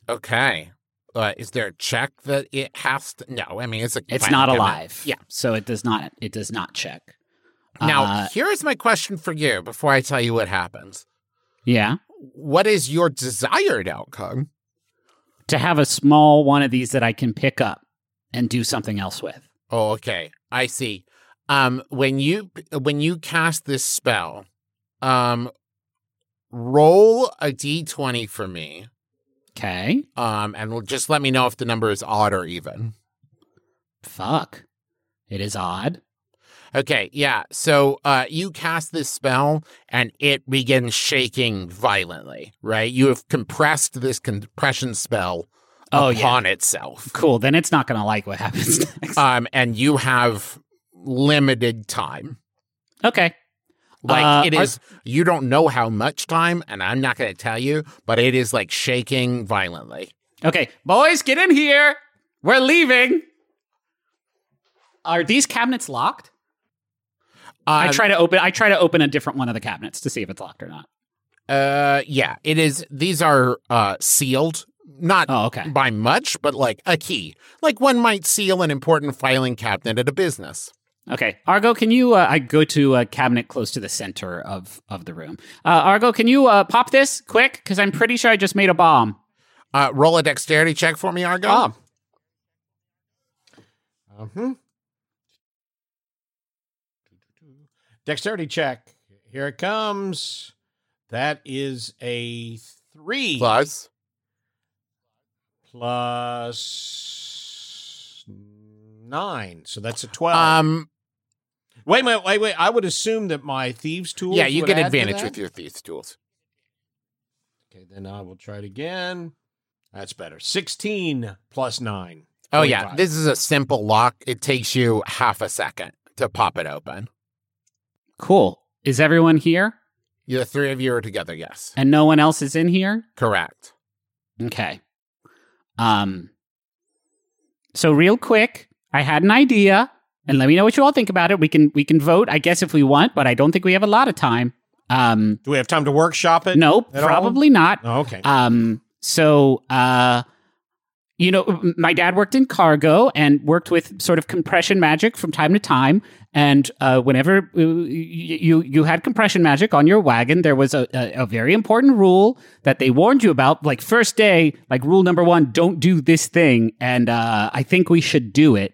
Okay. Uh, is there a check that it has to? No, I mean it's a. It's not alive, Yeah. so it does not. It does not check. Now Uh, here is my question for you before I tell you what happens. yeah, What is your desired outcome? to have a small one of these that I can pick up and do something else with. Oh, okay. I see. Um, when you when you cast this spell, um, roll a d twenty for me. Okay, Um, and we'll just let me know if the number is odd or even. fuck, it is odd. Okay, yeah. So uh, you cast this spell and it begins shaking violently, right? You have compressed this compression spell Oh, yeah. upon itself. Cool. Then it's not going to like what happens next. Um, and you have limited time. okay. Like Uh, it is, you don't know how much time, and I'm not going to tell you, but it is like shaking violently. Okay. Boys, get in here. We're leaving. Are these cabinets locked? I Um, try to open I try to open a different one of the cabinets to see if it's locked or not. Uh, yeah, it is. These are uh sealed, not Oh, okay. by much, but like a key, like one might seal an important filing cabinet at a business. Okay. Argo, can you uh, I go to a cabinet close to the center of of the room. Uh, Argo, can you uh, pop this quick cuz I'm pretty sure I just made a bomb. Uh, roll a dexterity check for me, Argo. Ah. Uh-huh. Dexterity check. Here it comes. That is a three Plus, plus nine. So that's a twelve. um, wait, wait, wait, wait. I would assume that my thieves' tools. yeah, you would get add advantage with your thieves tools. Okay, then I will try it again. That's better. Sixteen plus nine. Oh yeah, this is a simple lock. It takes you half a second to pop it open. Cool. Is everyone here? The three of you are together. Yes, And no one else is in here? correct. Okay. Um so real quick, I had an idea and let me know what you all think about it. We can we can vote I guess if we want, but I don't think we have a lot of time. Um Do we have time to workshop it? No, at all? probably not. Oh, okay. Um so uh you know, my dad worked in cargo and worked with sort of compression magic from time to time. And uh, whenever uh, you, you you had compression magic on your wagon, there was a, a, a very important rule that they warned you about. Like first day, like rule number one, don't do this thing. And uh, I think we should do it.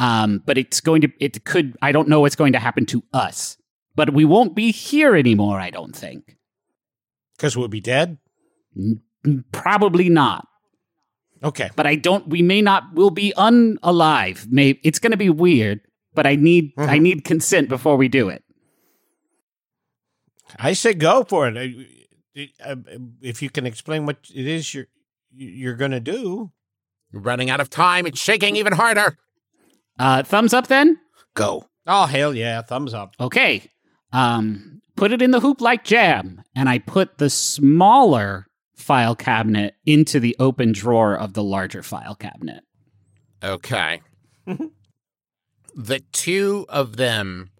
Um, but it's going to, it could, I don't know what's going to happen to us. But we won't be here anymore. I don't think. Because we'll be dead. Probably not. Okay. but I don't. We may not. We'll be unalive. Maybe it's going to be weird, but I need Mhm. I need consent before we do it. I say go for it. If you can explain what it is you're you're going to do. You're running out of time. It's shaking even harder. Uh, thumbs up then. Go. Oh hell yeah! Thumbs up. Okay. Um, put it in the hoop like jam, and I put the smaller file cabinet into the open drawer of the larger file cabinet. Okay. the two of them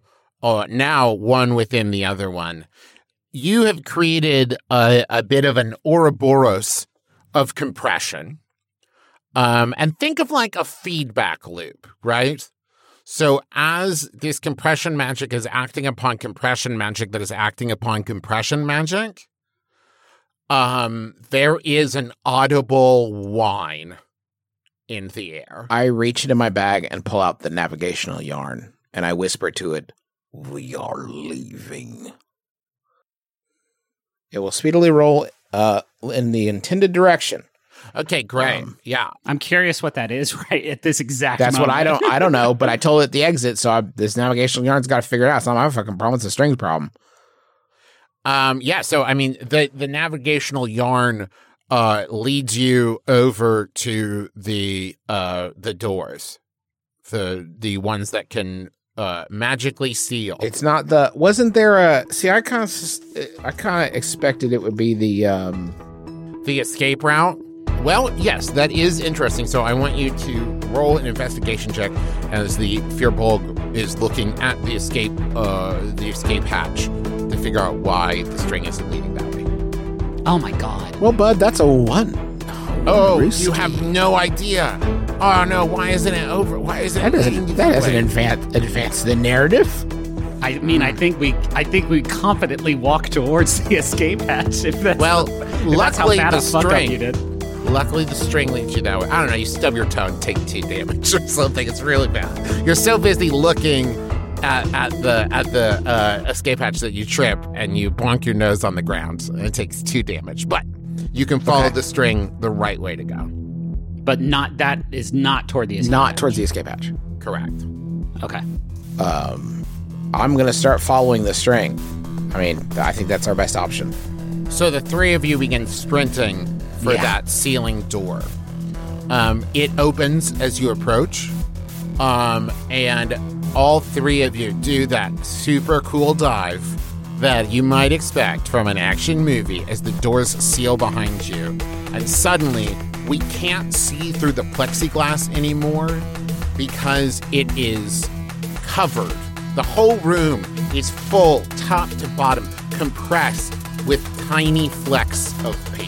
are now one within the other one. You have created a, a bit of an Ouroboros of compression. Um, and think of like a feedback loop, right? So as this compression magic is acting upon compression magic that is acting upon compression magic, um, there is an audible whine in the air. I reach into my bag and pull out the navigational yarn, and I whisper to it, "We are leaving." It will speedily roll uh, in the intended direction. Okay, great. Um, yeah. I'm curious what that is right at this exact. That's what I moment. don't. I don't know, but I told it at the exit, so I, this navigational yarn's got to figure it out. It's not my fucking problem. It's a strings problem. Um, yeah, so I mean the the navigational yarn uh leads you over to the uh the doors. the the ones that can uh, magically seal. It's not the. Wasn't there a? See, I kind of, I kind of expected it would be the. um the escape route. Well, yes, that is interesting. So I want you to roll an investigation check as the Fearbulk is looking at the escape, uh, the escape hatch to figure out why the string isn't leading that way. Oh my god. Well, bud, that's a one. Oh, Risky. you have no idea. Oh no, why isn't it over? Why isn't That it doesn't. That that doesn't advance advance the narrative. I mean, I think we, I think we confidently walk towards the escape hatch. If that's Well, if that's how luckily bad the a fuck up string- you did. Luckily, the string leads you that way. I don't know. You stub your toe and take two damage or something. It's really bad. You're so busy looking at, at the at the uh, escape hatch that you trip and you bonk your nose on the ground, and it takes two damage. But you can follow Okay. the string the right way to go. But not that is not toward the escape. Not hatch. towards the escape hatch. Correct. Okay. Um, I'm gonna start following the string. I mean, I think that's our best option. So the three of you begin sprinting for Yeah. that ceiling door. Um, it opens as you approach, um, and all three of you do that super cool dive that you might expect from an action movie as the doors seal behind you. And suddenly, we can't see through the plexiglass anymore because it is covered. The whole room is full, top to bottom, compressed with tiny flecks of paper.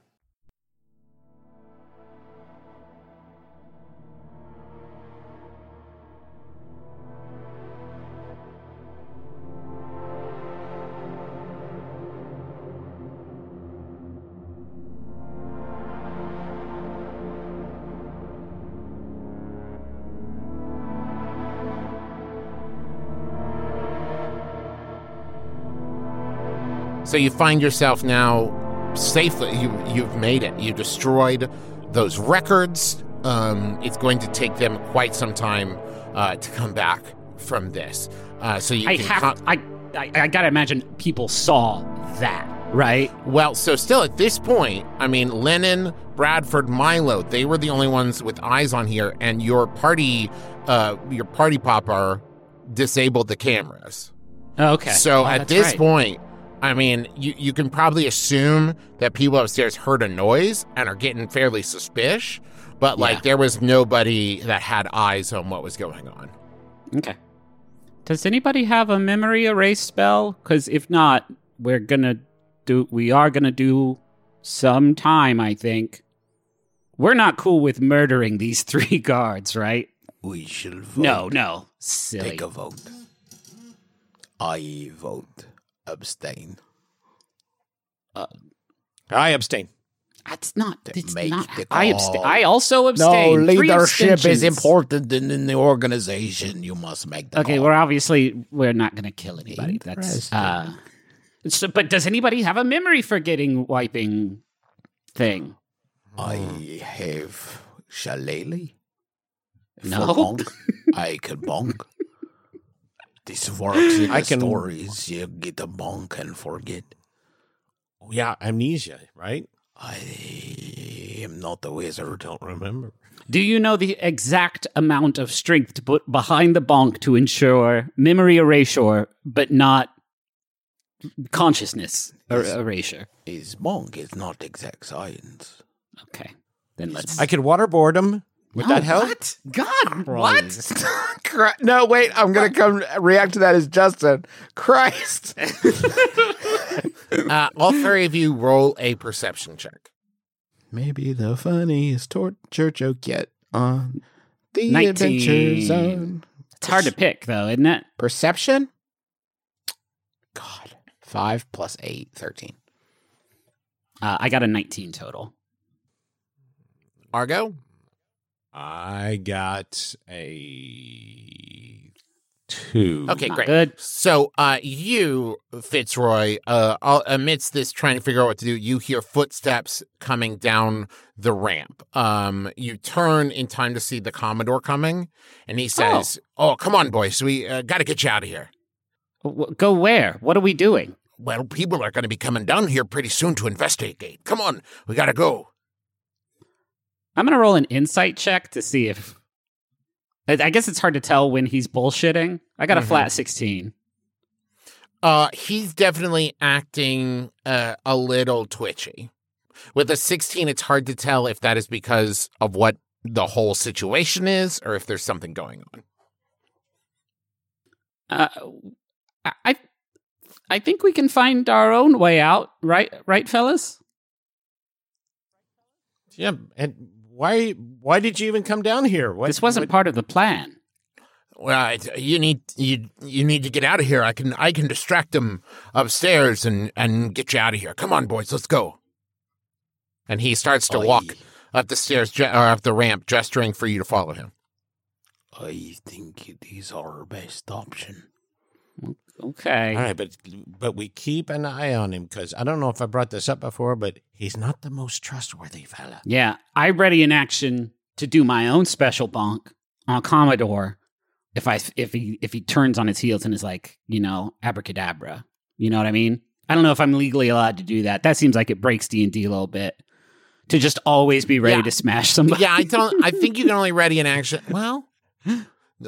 So you find yourself now safely. You you've made it. You destroyed those records. Um, it's going to take them quite some time uh, to come back from this. Uh, so you I can have. co- I, I. I gotta imagine people saw that, right? well, so still at this point, I mean, Lennon, Bradford, Milo, they were the only ones with eyes on here, and your party, uh, your party popper disabled the cameras. Okay. So Oh, at this right. point, I mean, you, you can probably assume that people upstairs heard a noise and are getting fairly suspicious, but like Yeah. there was nobody that had eyes on what was going on. Okay. Does anybody have a memory erase spell? Because if not, we're gonna do. We are gonna do some time. I think. We're not cool with murdering these three guards, right? We shall vote. No, no, silly. Take a vote. I vote abstain. I abstain. That's not. To It's make not. the I abstain. I also abstain. Three leadership is important in, in the organization. You must make the Okay, call. we're obviously we're not going to kill anybody. That's uh. So, but does anybody have a memory forgetting wiping thing? I have shillelagh. No. I can bonk. This works in I the can- stories. You get a bonk and forget. Oh, yeah, amnesia, right? I am not a wizard. Don't remember. Do you know the exact amount of strength to put behind the bonk to ensure memory erasure, but not consciousness er- erasure? Is bonk is not exact science. Okay, then let's. I could waterboard him. Would that help? What? God, what? No, wait. I'm gonna come react to that as Justin. Christ. Uh, all three of you roll a perception check. Maybe the funniest torture joke yet on the 19. Adventure Zone. it's hard to pick, though, isn't it? Perception. God, five plus eight, 13. Uh, I got a 19 total. Argo? I got a two. Okay, great. good. So, uh, you, Fitzroy, uh, amidst this trying to figure out what to do, you hear footsteps coming down the ramp. Um, you turn in time to see the Commodore coming, and he says, "Oh, come on, boys, we uh, got to get you out of here." W- Go where? What are we doing? Well, people are going to be coming down here pretty soon to investigate. Come on, we got to go. I'm gonna roll an insight check to see if. I I guess it's hard to tell when he's bullshitting. I got a Mhm. flat 16. Uh, he's definitely acting uh, a little twitchy. With a 16, it's hard to tell if that is because of what the whole situation is or if there's something going on. Uh, I- I, I think we can find our own way out, right? Right, fellas. Yeah, and why? Why did you even come down here? What, this wasn't what- part of the plan. Well, it- you need you you need to get out of here. I can I can distract them upstairs and and get you out of here. Come on, boys, let's go. And he starts to walk up the stairs or up the ramp, gesturing for you to follow him. I think it is our best option. Okay. All right, but but we keep an eye on him because I don't know if I brought this up before, but he's not the most trustworthy fella. Yeah, I ready in action to do my own special bonk on Commodore if I if he if he turns on his heels and is like, you know, abracadabra. You know what I mean? I don't know if I'm legally allowed to do that. That seems like it breaks D and D a little bit to just always be ready Yeah. to smash somebody. Yeah, I don't. I think you can only ready in action. Well,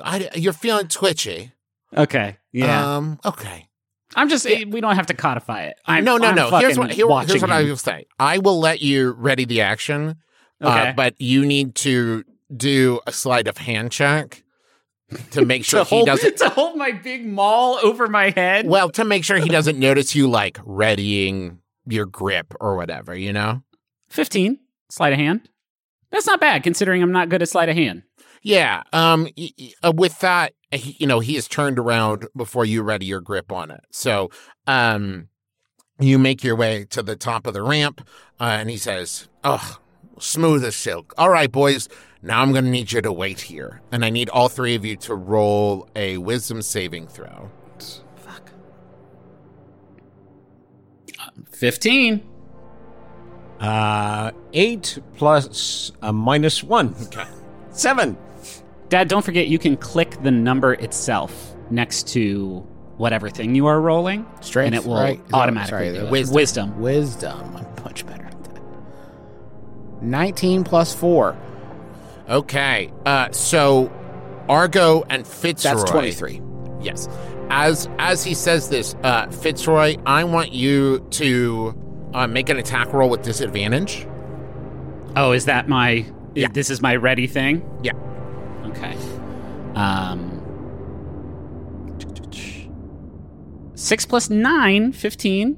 I, you're feeling twitchy. Okay. Yeah. Um. Okay. I'm just. We don't have to codify it. I'm, no, no, I'm no. Here's what. Here, here's what I will say. I will let you ready the action. Okay. Uh, but you need to do a sleight of hand check to make sure to, he hold, doesn't. to hold my big maul over my head. Well, to make sure he doesn't notice you like readying your grip or whatever. You know. 15 sleight of hand. That's not bad considering I'm not good at sleight of hand. Yeah. Um. y- y- uh, with that, he- you know, he is turned around before you ready your grip on it. So, um, you make your way to the top of the ramp, uh, and he says, "Oh, smooth as silk. All right, boys. Now I'm going to need you to wait here, and I need all three of you to roll a wisdom saving throw." Fuck. 15. Uh, eight plus a minus one. Okay. Seven. Dad, don't forget you can click the number itself next to whatever thing you are rolling, Strength, and it will right? Is that- automatically sorry, do it. wisdom. Wisdom. Wisdom. I'm much better at that. 19 plus 4. Okay. Uh, so Argo and Fitzroy. That's 23. Yes. As as he says this, uh, Fitzroy, I want you to uh, make an attack roll with disadvantage. Oh, is that my? Yeah. This is my ready thing. Yeah. Okay. Um. Six plus nine, 15.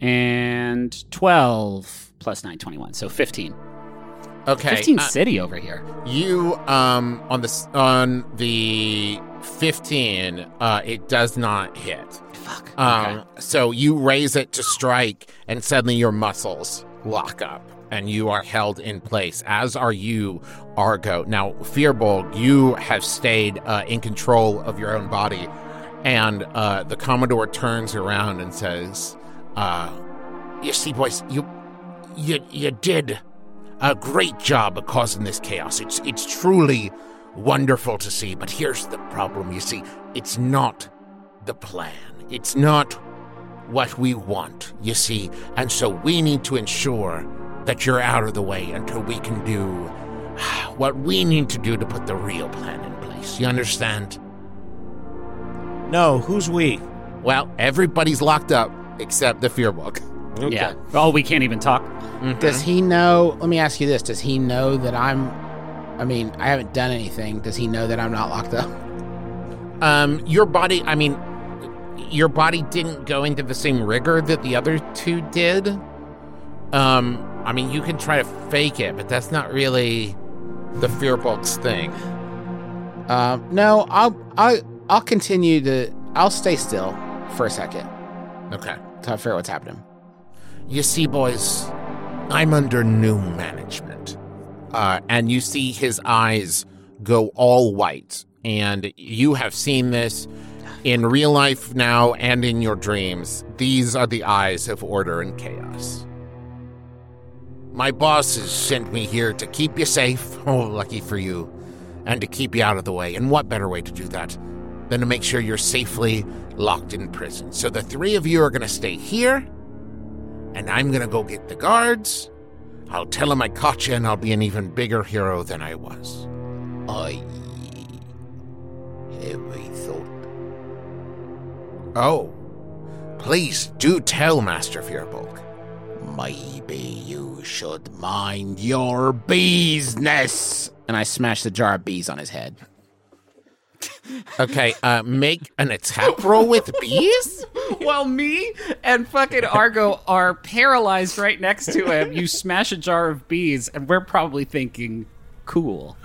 And 12 plus nine, 21. So 15. Okay. 15 uh, city over here. you um on the on the fifteen, uh, it does not hit. Fuck. Um, okay. so you raise it to strike, and suddenly your muscles lock up, and you are held in place. As are you, Argo. Now, Fearbulk, you have stayed uh, in control of your own body, and uh, the Commodore turns around and says, uh, "You see, boys, you, you, you did a great job of causing this chaos. It's, it's truly." Wonderful to see, but here's the problem. You see, it's not the plan. It's not what we want, you see. And so we need to ensure that you're out of the way until we can do what we need to do to put the real plan in place. You understand? No, who's we? Well, everybody's locked up except the Fearbulk. Okay. Yeah. Oh, we can't even talk. Does he know? Let me ask you this. Does he know that I'm. I mean, I haven't done anything. Does he know that I'm not locked up? Um, your body, I mean, your body didn't go into the same rigor that the other two did. Um, I mean, you can try to fake it, but that's not really the Fearbulk's thing. Um, no, I'll, I'll, I'll continue to. I'll stay still for a second Okay. to figure out what's happening. You see, boys, I'm under new management. Uh, and you see his eyes go all white. And you have seen this in real life now and in your dreams. These are the eyes of order and chaos. My bosses sent me here to keep you safe. Oh, lucky for you. And to keep you out of the way. And what better way to do that than to make sure you're safely locked in prison? So the three of you are going to stay here and I'm gonna go get the guards. I'll tell them I caught you, and I'll be an even bigger hero than I was. I have a thought. Oh, please do tell Master Fearbulk. Maybe you should mind your business. And I smash the jar of bees on his head. Okay, uh, make an attack roll with bees. While me and fucking Argo are paralyzed right next to him, you smash a jar of bees, and we're probably thinking, cool.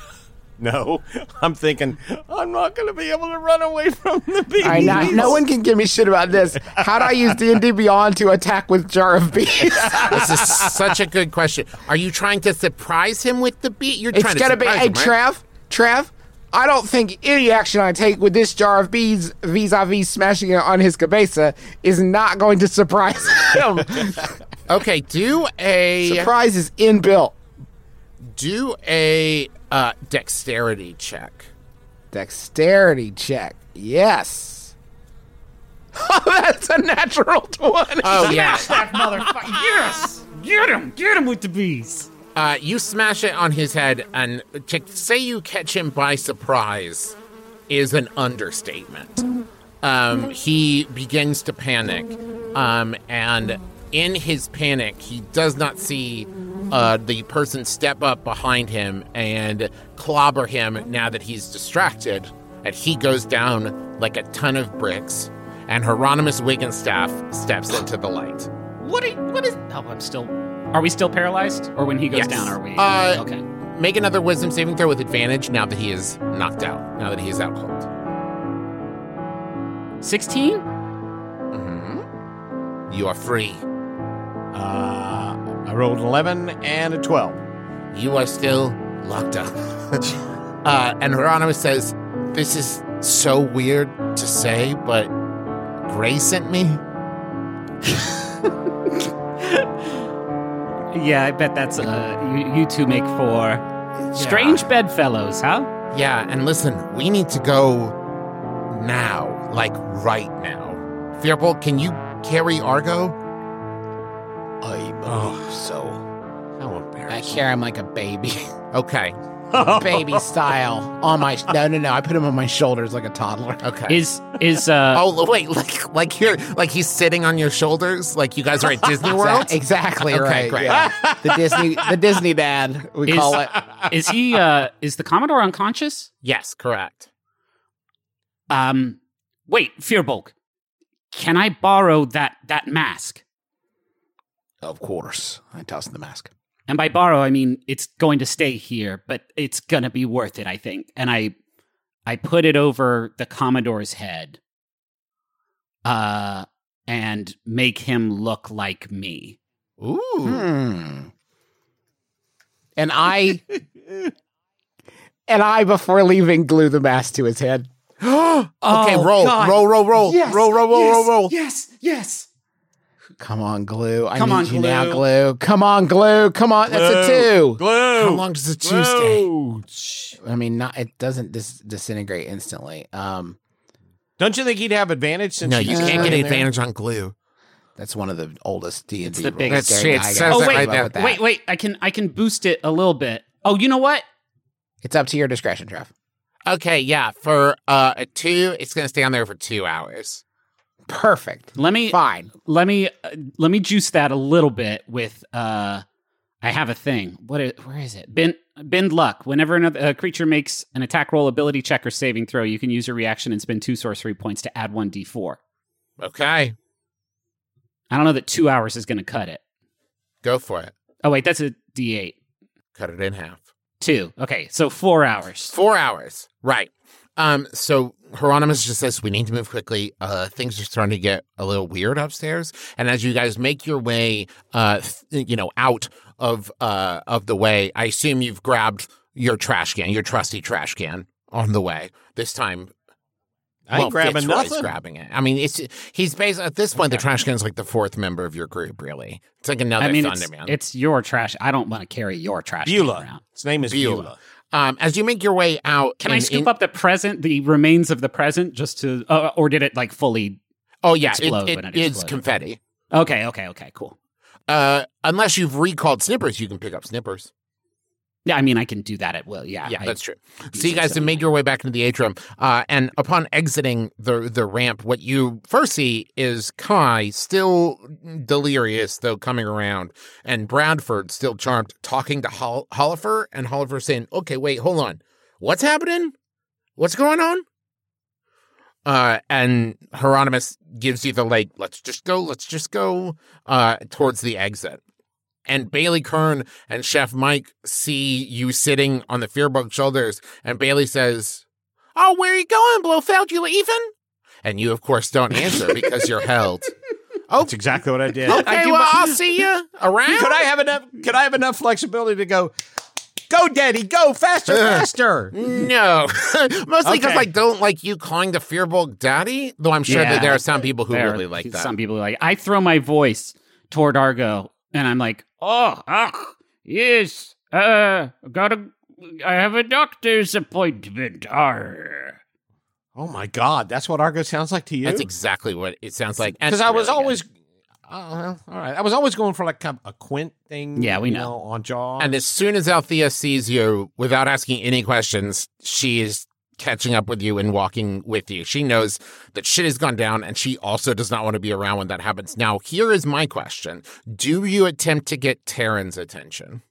No, I'm thinking I'm not going to be able to run away from the bees. I not, no one can give me shit about this. How do I use D and D Beyond to attack with jar of bees? This is such a good question. Are you trying to surprise him with the bee? You're it's trying to gonna be. surprise Hey, him, right? Trev, Trev, I don't think any action I take with this jar of beads vis-a-vis smashing it on his cabeza is not going to surprise him. Okay, do a Surprise is inbuilt. do a uh, dexterity check. Dexterity check. Yes. Oh, that's a natural 20. Oh yeah. that motherfucker. Yes! Get him! Get him with the bees! Uh, you smash it on his head, and to say you catch him by surprise is an understatement. Um, he begins to panic, um, and in his panic, he does not see uh, the person step up behind him and clobber him now that he's distracted, and he goes down like a ton of bricks. And Hieronymus Wigglestaff steps into the light. What? Are, what is? Oh, I'm still. Are we still paralyzed, or when he goes Yes. down, are we? Uh, okay. Make another wisdom saving throw with advantage now that he is knocked out. Now that he is out cold. Sixteen. hmm You are free. Uh, I rolled an 11 and a 12. You are still locked up. uh, and Hieronymus says, This is so weird to say, but Gray sent me. Yeah, I bet that's uh, you, you two make for strange bedfellows, huh? Yeah, and listen, we need to go now. Like right now. Fearbulk, can you carry Argo? I believe so. How embarrassing. I embarrassing. carry him like a baby. Okay. baby style. On my. No, no, no. I put him on my shoulders like a toddler. Okay. Is is uh? Oh wait, like like you're like he's sitting on your shoulders, like you guys are at Disney World. Exactly Okay, right. great. yeah. the Disney, the Disney dad, we Is- call it. is he uh? Is the Commodore unconscious? Yes, correct. Um, wait, Fearbulk, can I borrow that that mask? Of course, I toss the mask. And by borrow, I mean it's going to stay here, but it's gonna be worth it, I think. And I, I put it over the Commodore's head, uh, and make him look like me. Ooh. Hmm. And I, and I, before leaving, glue the mask to his head. okay, Oh, roll, God. roll, roll, roll, Yes, roll, roll, roll, roll, roll. Yes, yes. Come on, glue. I Come need on, you now, glue. glue. Come on, glue. Come on. That's a two. Glue. How long does the two stay? Glue. Shh. I mean, not it doesn't dis- disintegrate instantly. Um, Don't you think he'd have advantage since No, you can't get in there? advantage on glue. that's one of the oldest D and It's D. the biggest- That's shit. It says Oh, it wait, right there. Wait, wait. I can I can boost it a little bit. Oh, you know what? It's up to your discretion, Trev. Okay, yeah. For uh, a two, it's gonna stay on there for two hours. Perfect. Let me Fine. let me uh, let me juice that a little bit with uh I have a thing. What is where is it? Bend bend luck. Whenever another a creature makes an attack roll, ability check, or saving throw, you can use your reaction and spend two sorcery points to add one d4. Okay, I don't know that two hours is going to cut it. go for it. Oh wait, that's a d8. Cut it in half. Two. Okay, so four hours. Four hours. Right. Um, so Hieronymus just says we need to move quickly. Uh, things are starting to get a little weird upstairs. And as you guys make your way, uh, th- you know, out of uh of the way, I assume you've grabbed your trash can, your trusty trash can, on the way. This time, I ain't well, grabbing Fitzroy's nothing. grabbing it. I mean, it's he's based at this point. The trash can's like the fourth member of your group. Really, it's like another I mean, it's, Thunderman. it's your trash. I don't want to carry your trash can Beulah. around. His name is Beulah. Beulah. Um, as you make your way out, Can I scoop in- up the present, the remains of the present, just to, uh, or did it like fully? Oh yeah, explode it, it it is confetti. Okay, okay, okay, cool. Uh, unless you've recalled snippers, you can pick up snippers. Yeah, I mean, I can do that at will. Yeah, Yeah, I- that's true. So you guys have made your way back into the atrium, uh, and upon exiting the the ramp, what you first see is Kai still delirious, though coming around, and Bradford still charmed, talking to Hol- Hollifer, and Hollifer saying, "Okay, wait, hold on, what's happening? What's going on?" Uh, and Hieronymus gives you the like, let's just go, let's just go, uh, towards the exit. And Bailey Kern and Chef Mike see you sitting on the Fearbulk shoulders, and Bailey says, Oh, where are you going, Blofeld? You leaving? And you, of course, don't answer because you're held. Oh, That's exactly what I did. okay, I well, my- I'll see you around. could I have enough? Could I have enough flexibility to go? Go, Daddy, go faster, faster. No, mostly because Okay. I don't like you calling the Fearbulk daddy. Though I'm sure Yeah. that there are some people who There- really like that. Some people like. I throw my voice toward Argo, and I'm like, "Oh, ah, yes, uh, gotta. I have a doctor's appointment. Arr. Oh my God, that's what Argo sounds like to you. That's exactly what it sounds like. Because I was really always, well, all right, I was always going for like a, a Quint thing. Yeah, we you know. on Jaw. And as soon as Althea sees you, without asking any questions, she is catching up with you and walking with you. She knows that shit has gone down, and she also does not want to be around when that happens. Now, here is my question: Do you attempt to get Taryn's attention?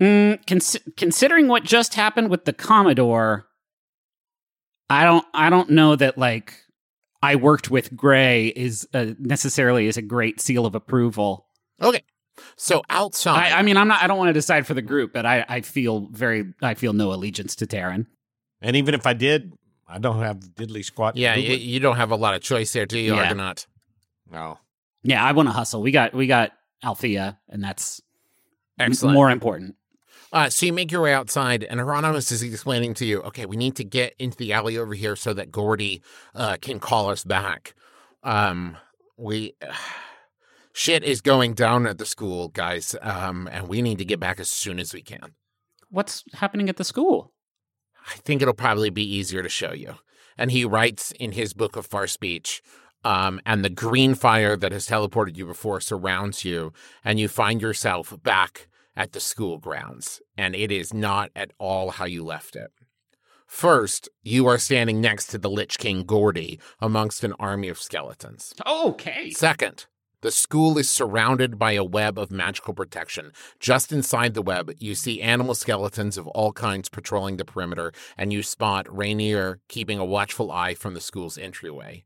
Mm, cons- considering what just happened with the Commodore, I don't. I don't know that like I worked with Gray is uh, necessarily is a great seal of approval. Okay, so outside, I, I mean, I'm not. I don't want to decide for the group, but I, I feel very. I feel no allegiance to Taryn. And even if I did, I don't have diddly squat. yeah, you, you don't have a lot of choice there, do you, Yeah. Argonaut? no. Yeah, I want to hustle. We got we got Althea, and that's Excellent. more important. Uh, so you make your way outside, and Hieronymus is explaining to you, okay, we need to get into the alley over here so that Gordy uh, can call us back. Um, we shit is going down at the school, guys, um, and we need to get back as soon as we can. What's happening at the school? I think it'll probably be easier to show you. And he writes in his book of far speech. Um, and the green fire that has teleported you before surrounds you, and you find yourself back at the school grounds, and it is not at all how you left it. First, you are standing next to the Lich King Gordy amongst an army of skeletons. Okay. Second, the school is surrounded by a web of magical protection. Just inside the web, you see animal skeletons of all kinds patrolling the perimeter, and you spot Rainier keeping a watchful eye from the school's entryway.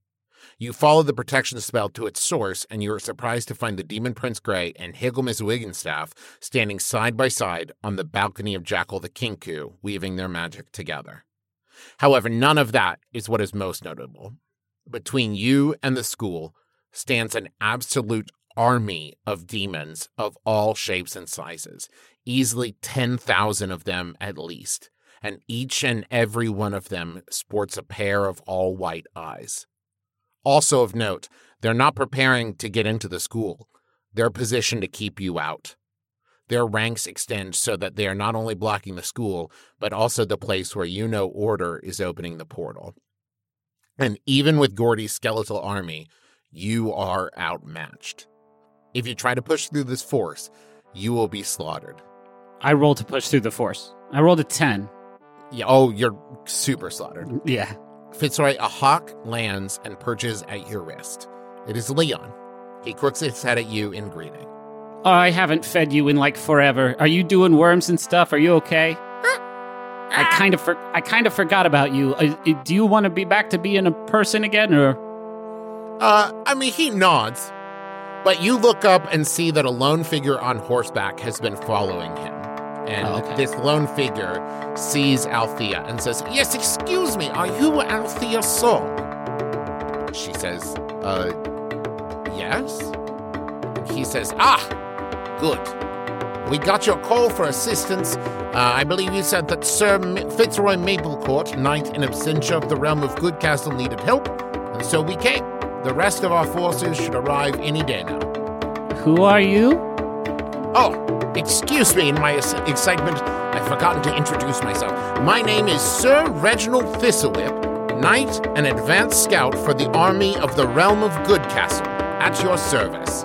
You follow the protection spell to its source, and you are surprised to find the Demon Prince Gray and Higglemus Wigglestaff standing side by side on the balcony of Jackal the Kinku, weaving their magic together. However, none of that is what is most notable. Between you and the school stands an absolute army of demons of all shapes and sizes, easily 10,000 of them at least, and each and every one of them sports a pair of all white eyes. Also of note, they're not preparing to get into the school. They're positioned to keep you out. Their ranks extend so that they are not only blocking the school, but also the place where you know order is opening the portal. And even with Gordy's skeletal army, you are outmatched. If you try to push through this force, you will be slaughtered. I rolled to push through the force. I rolled a ten. Yeah, oh, you're super slaughtered. Yeah. Fitzroy, a hawk lands and perches at your wrist. It is Leon. He crooks his head at you in greeting. Oh, I haven't fed you in like forever. Are you doing worms and stuff? Are you okay? I kind of for- I kind of forgot about you. Uh, uh, do you want to be back to being a person again, or Uh, I mean, he nods, but you look up and see that a lone figure on horseback has been following him. And Oh, okay. this lone figure sees Althea and says, Yes, excuse me, are you Althea Song? She says, Uh, yes? He says, Ah, good. We got your call for assistance. Uh, I believe you said that Sir M- Fitzroy Maplecourt, knight in absentia of the realm of Goodcastle, needed help, and so we came. The rest of our forces should arrive any day now. who are you? Oh, excuse me, in my excitement, I've forgotten to introduce myself. My name is Sir Reginald Thistlewhip, knight and advanced scout for the army of the realm of Goodcastle, at your service.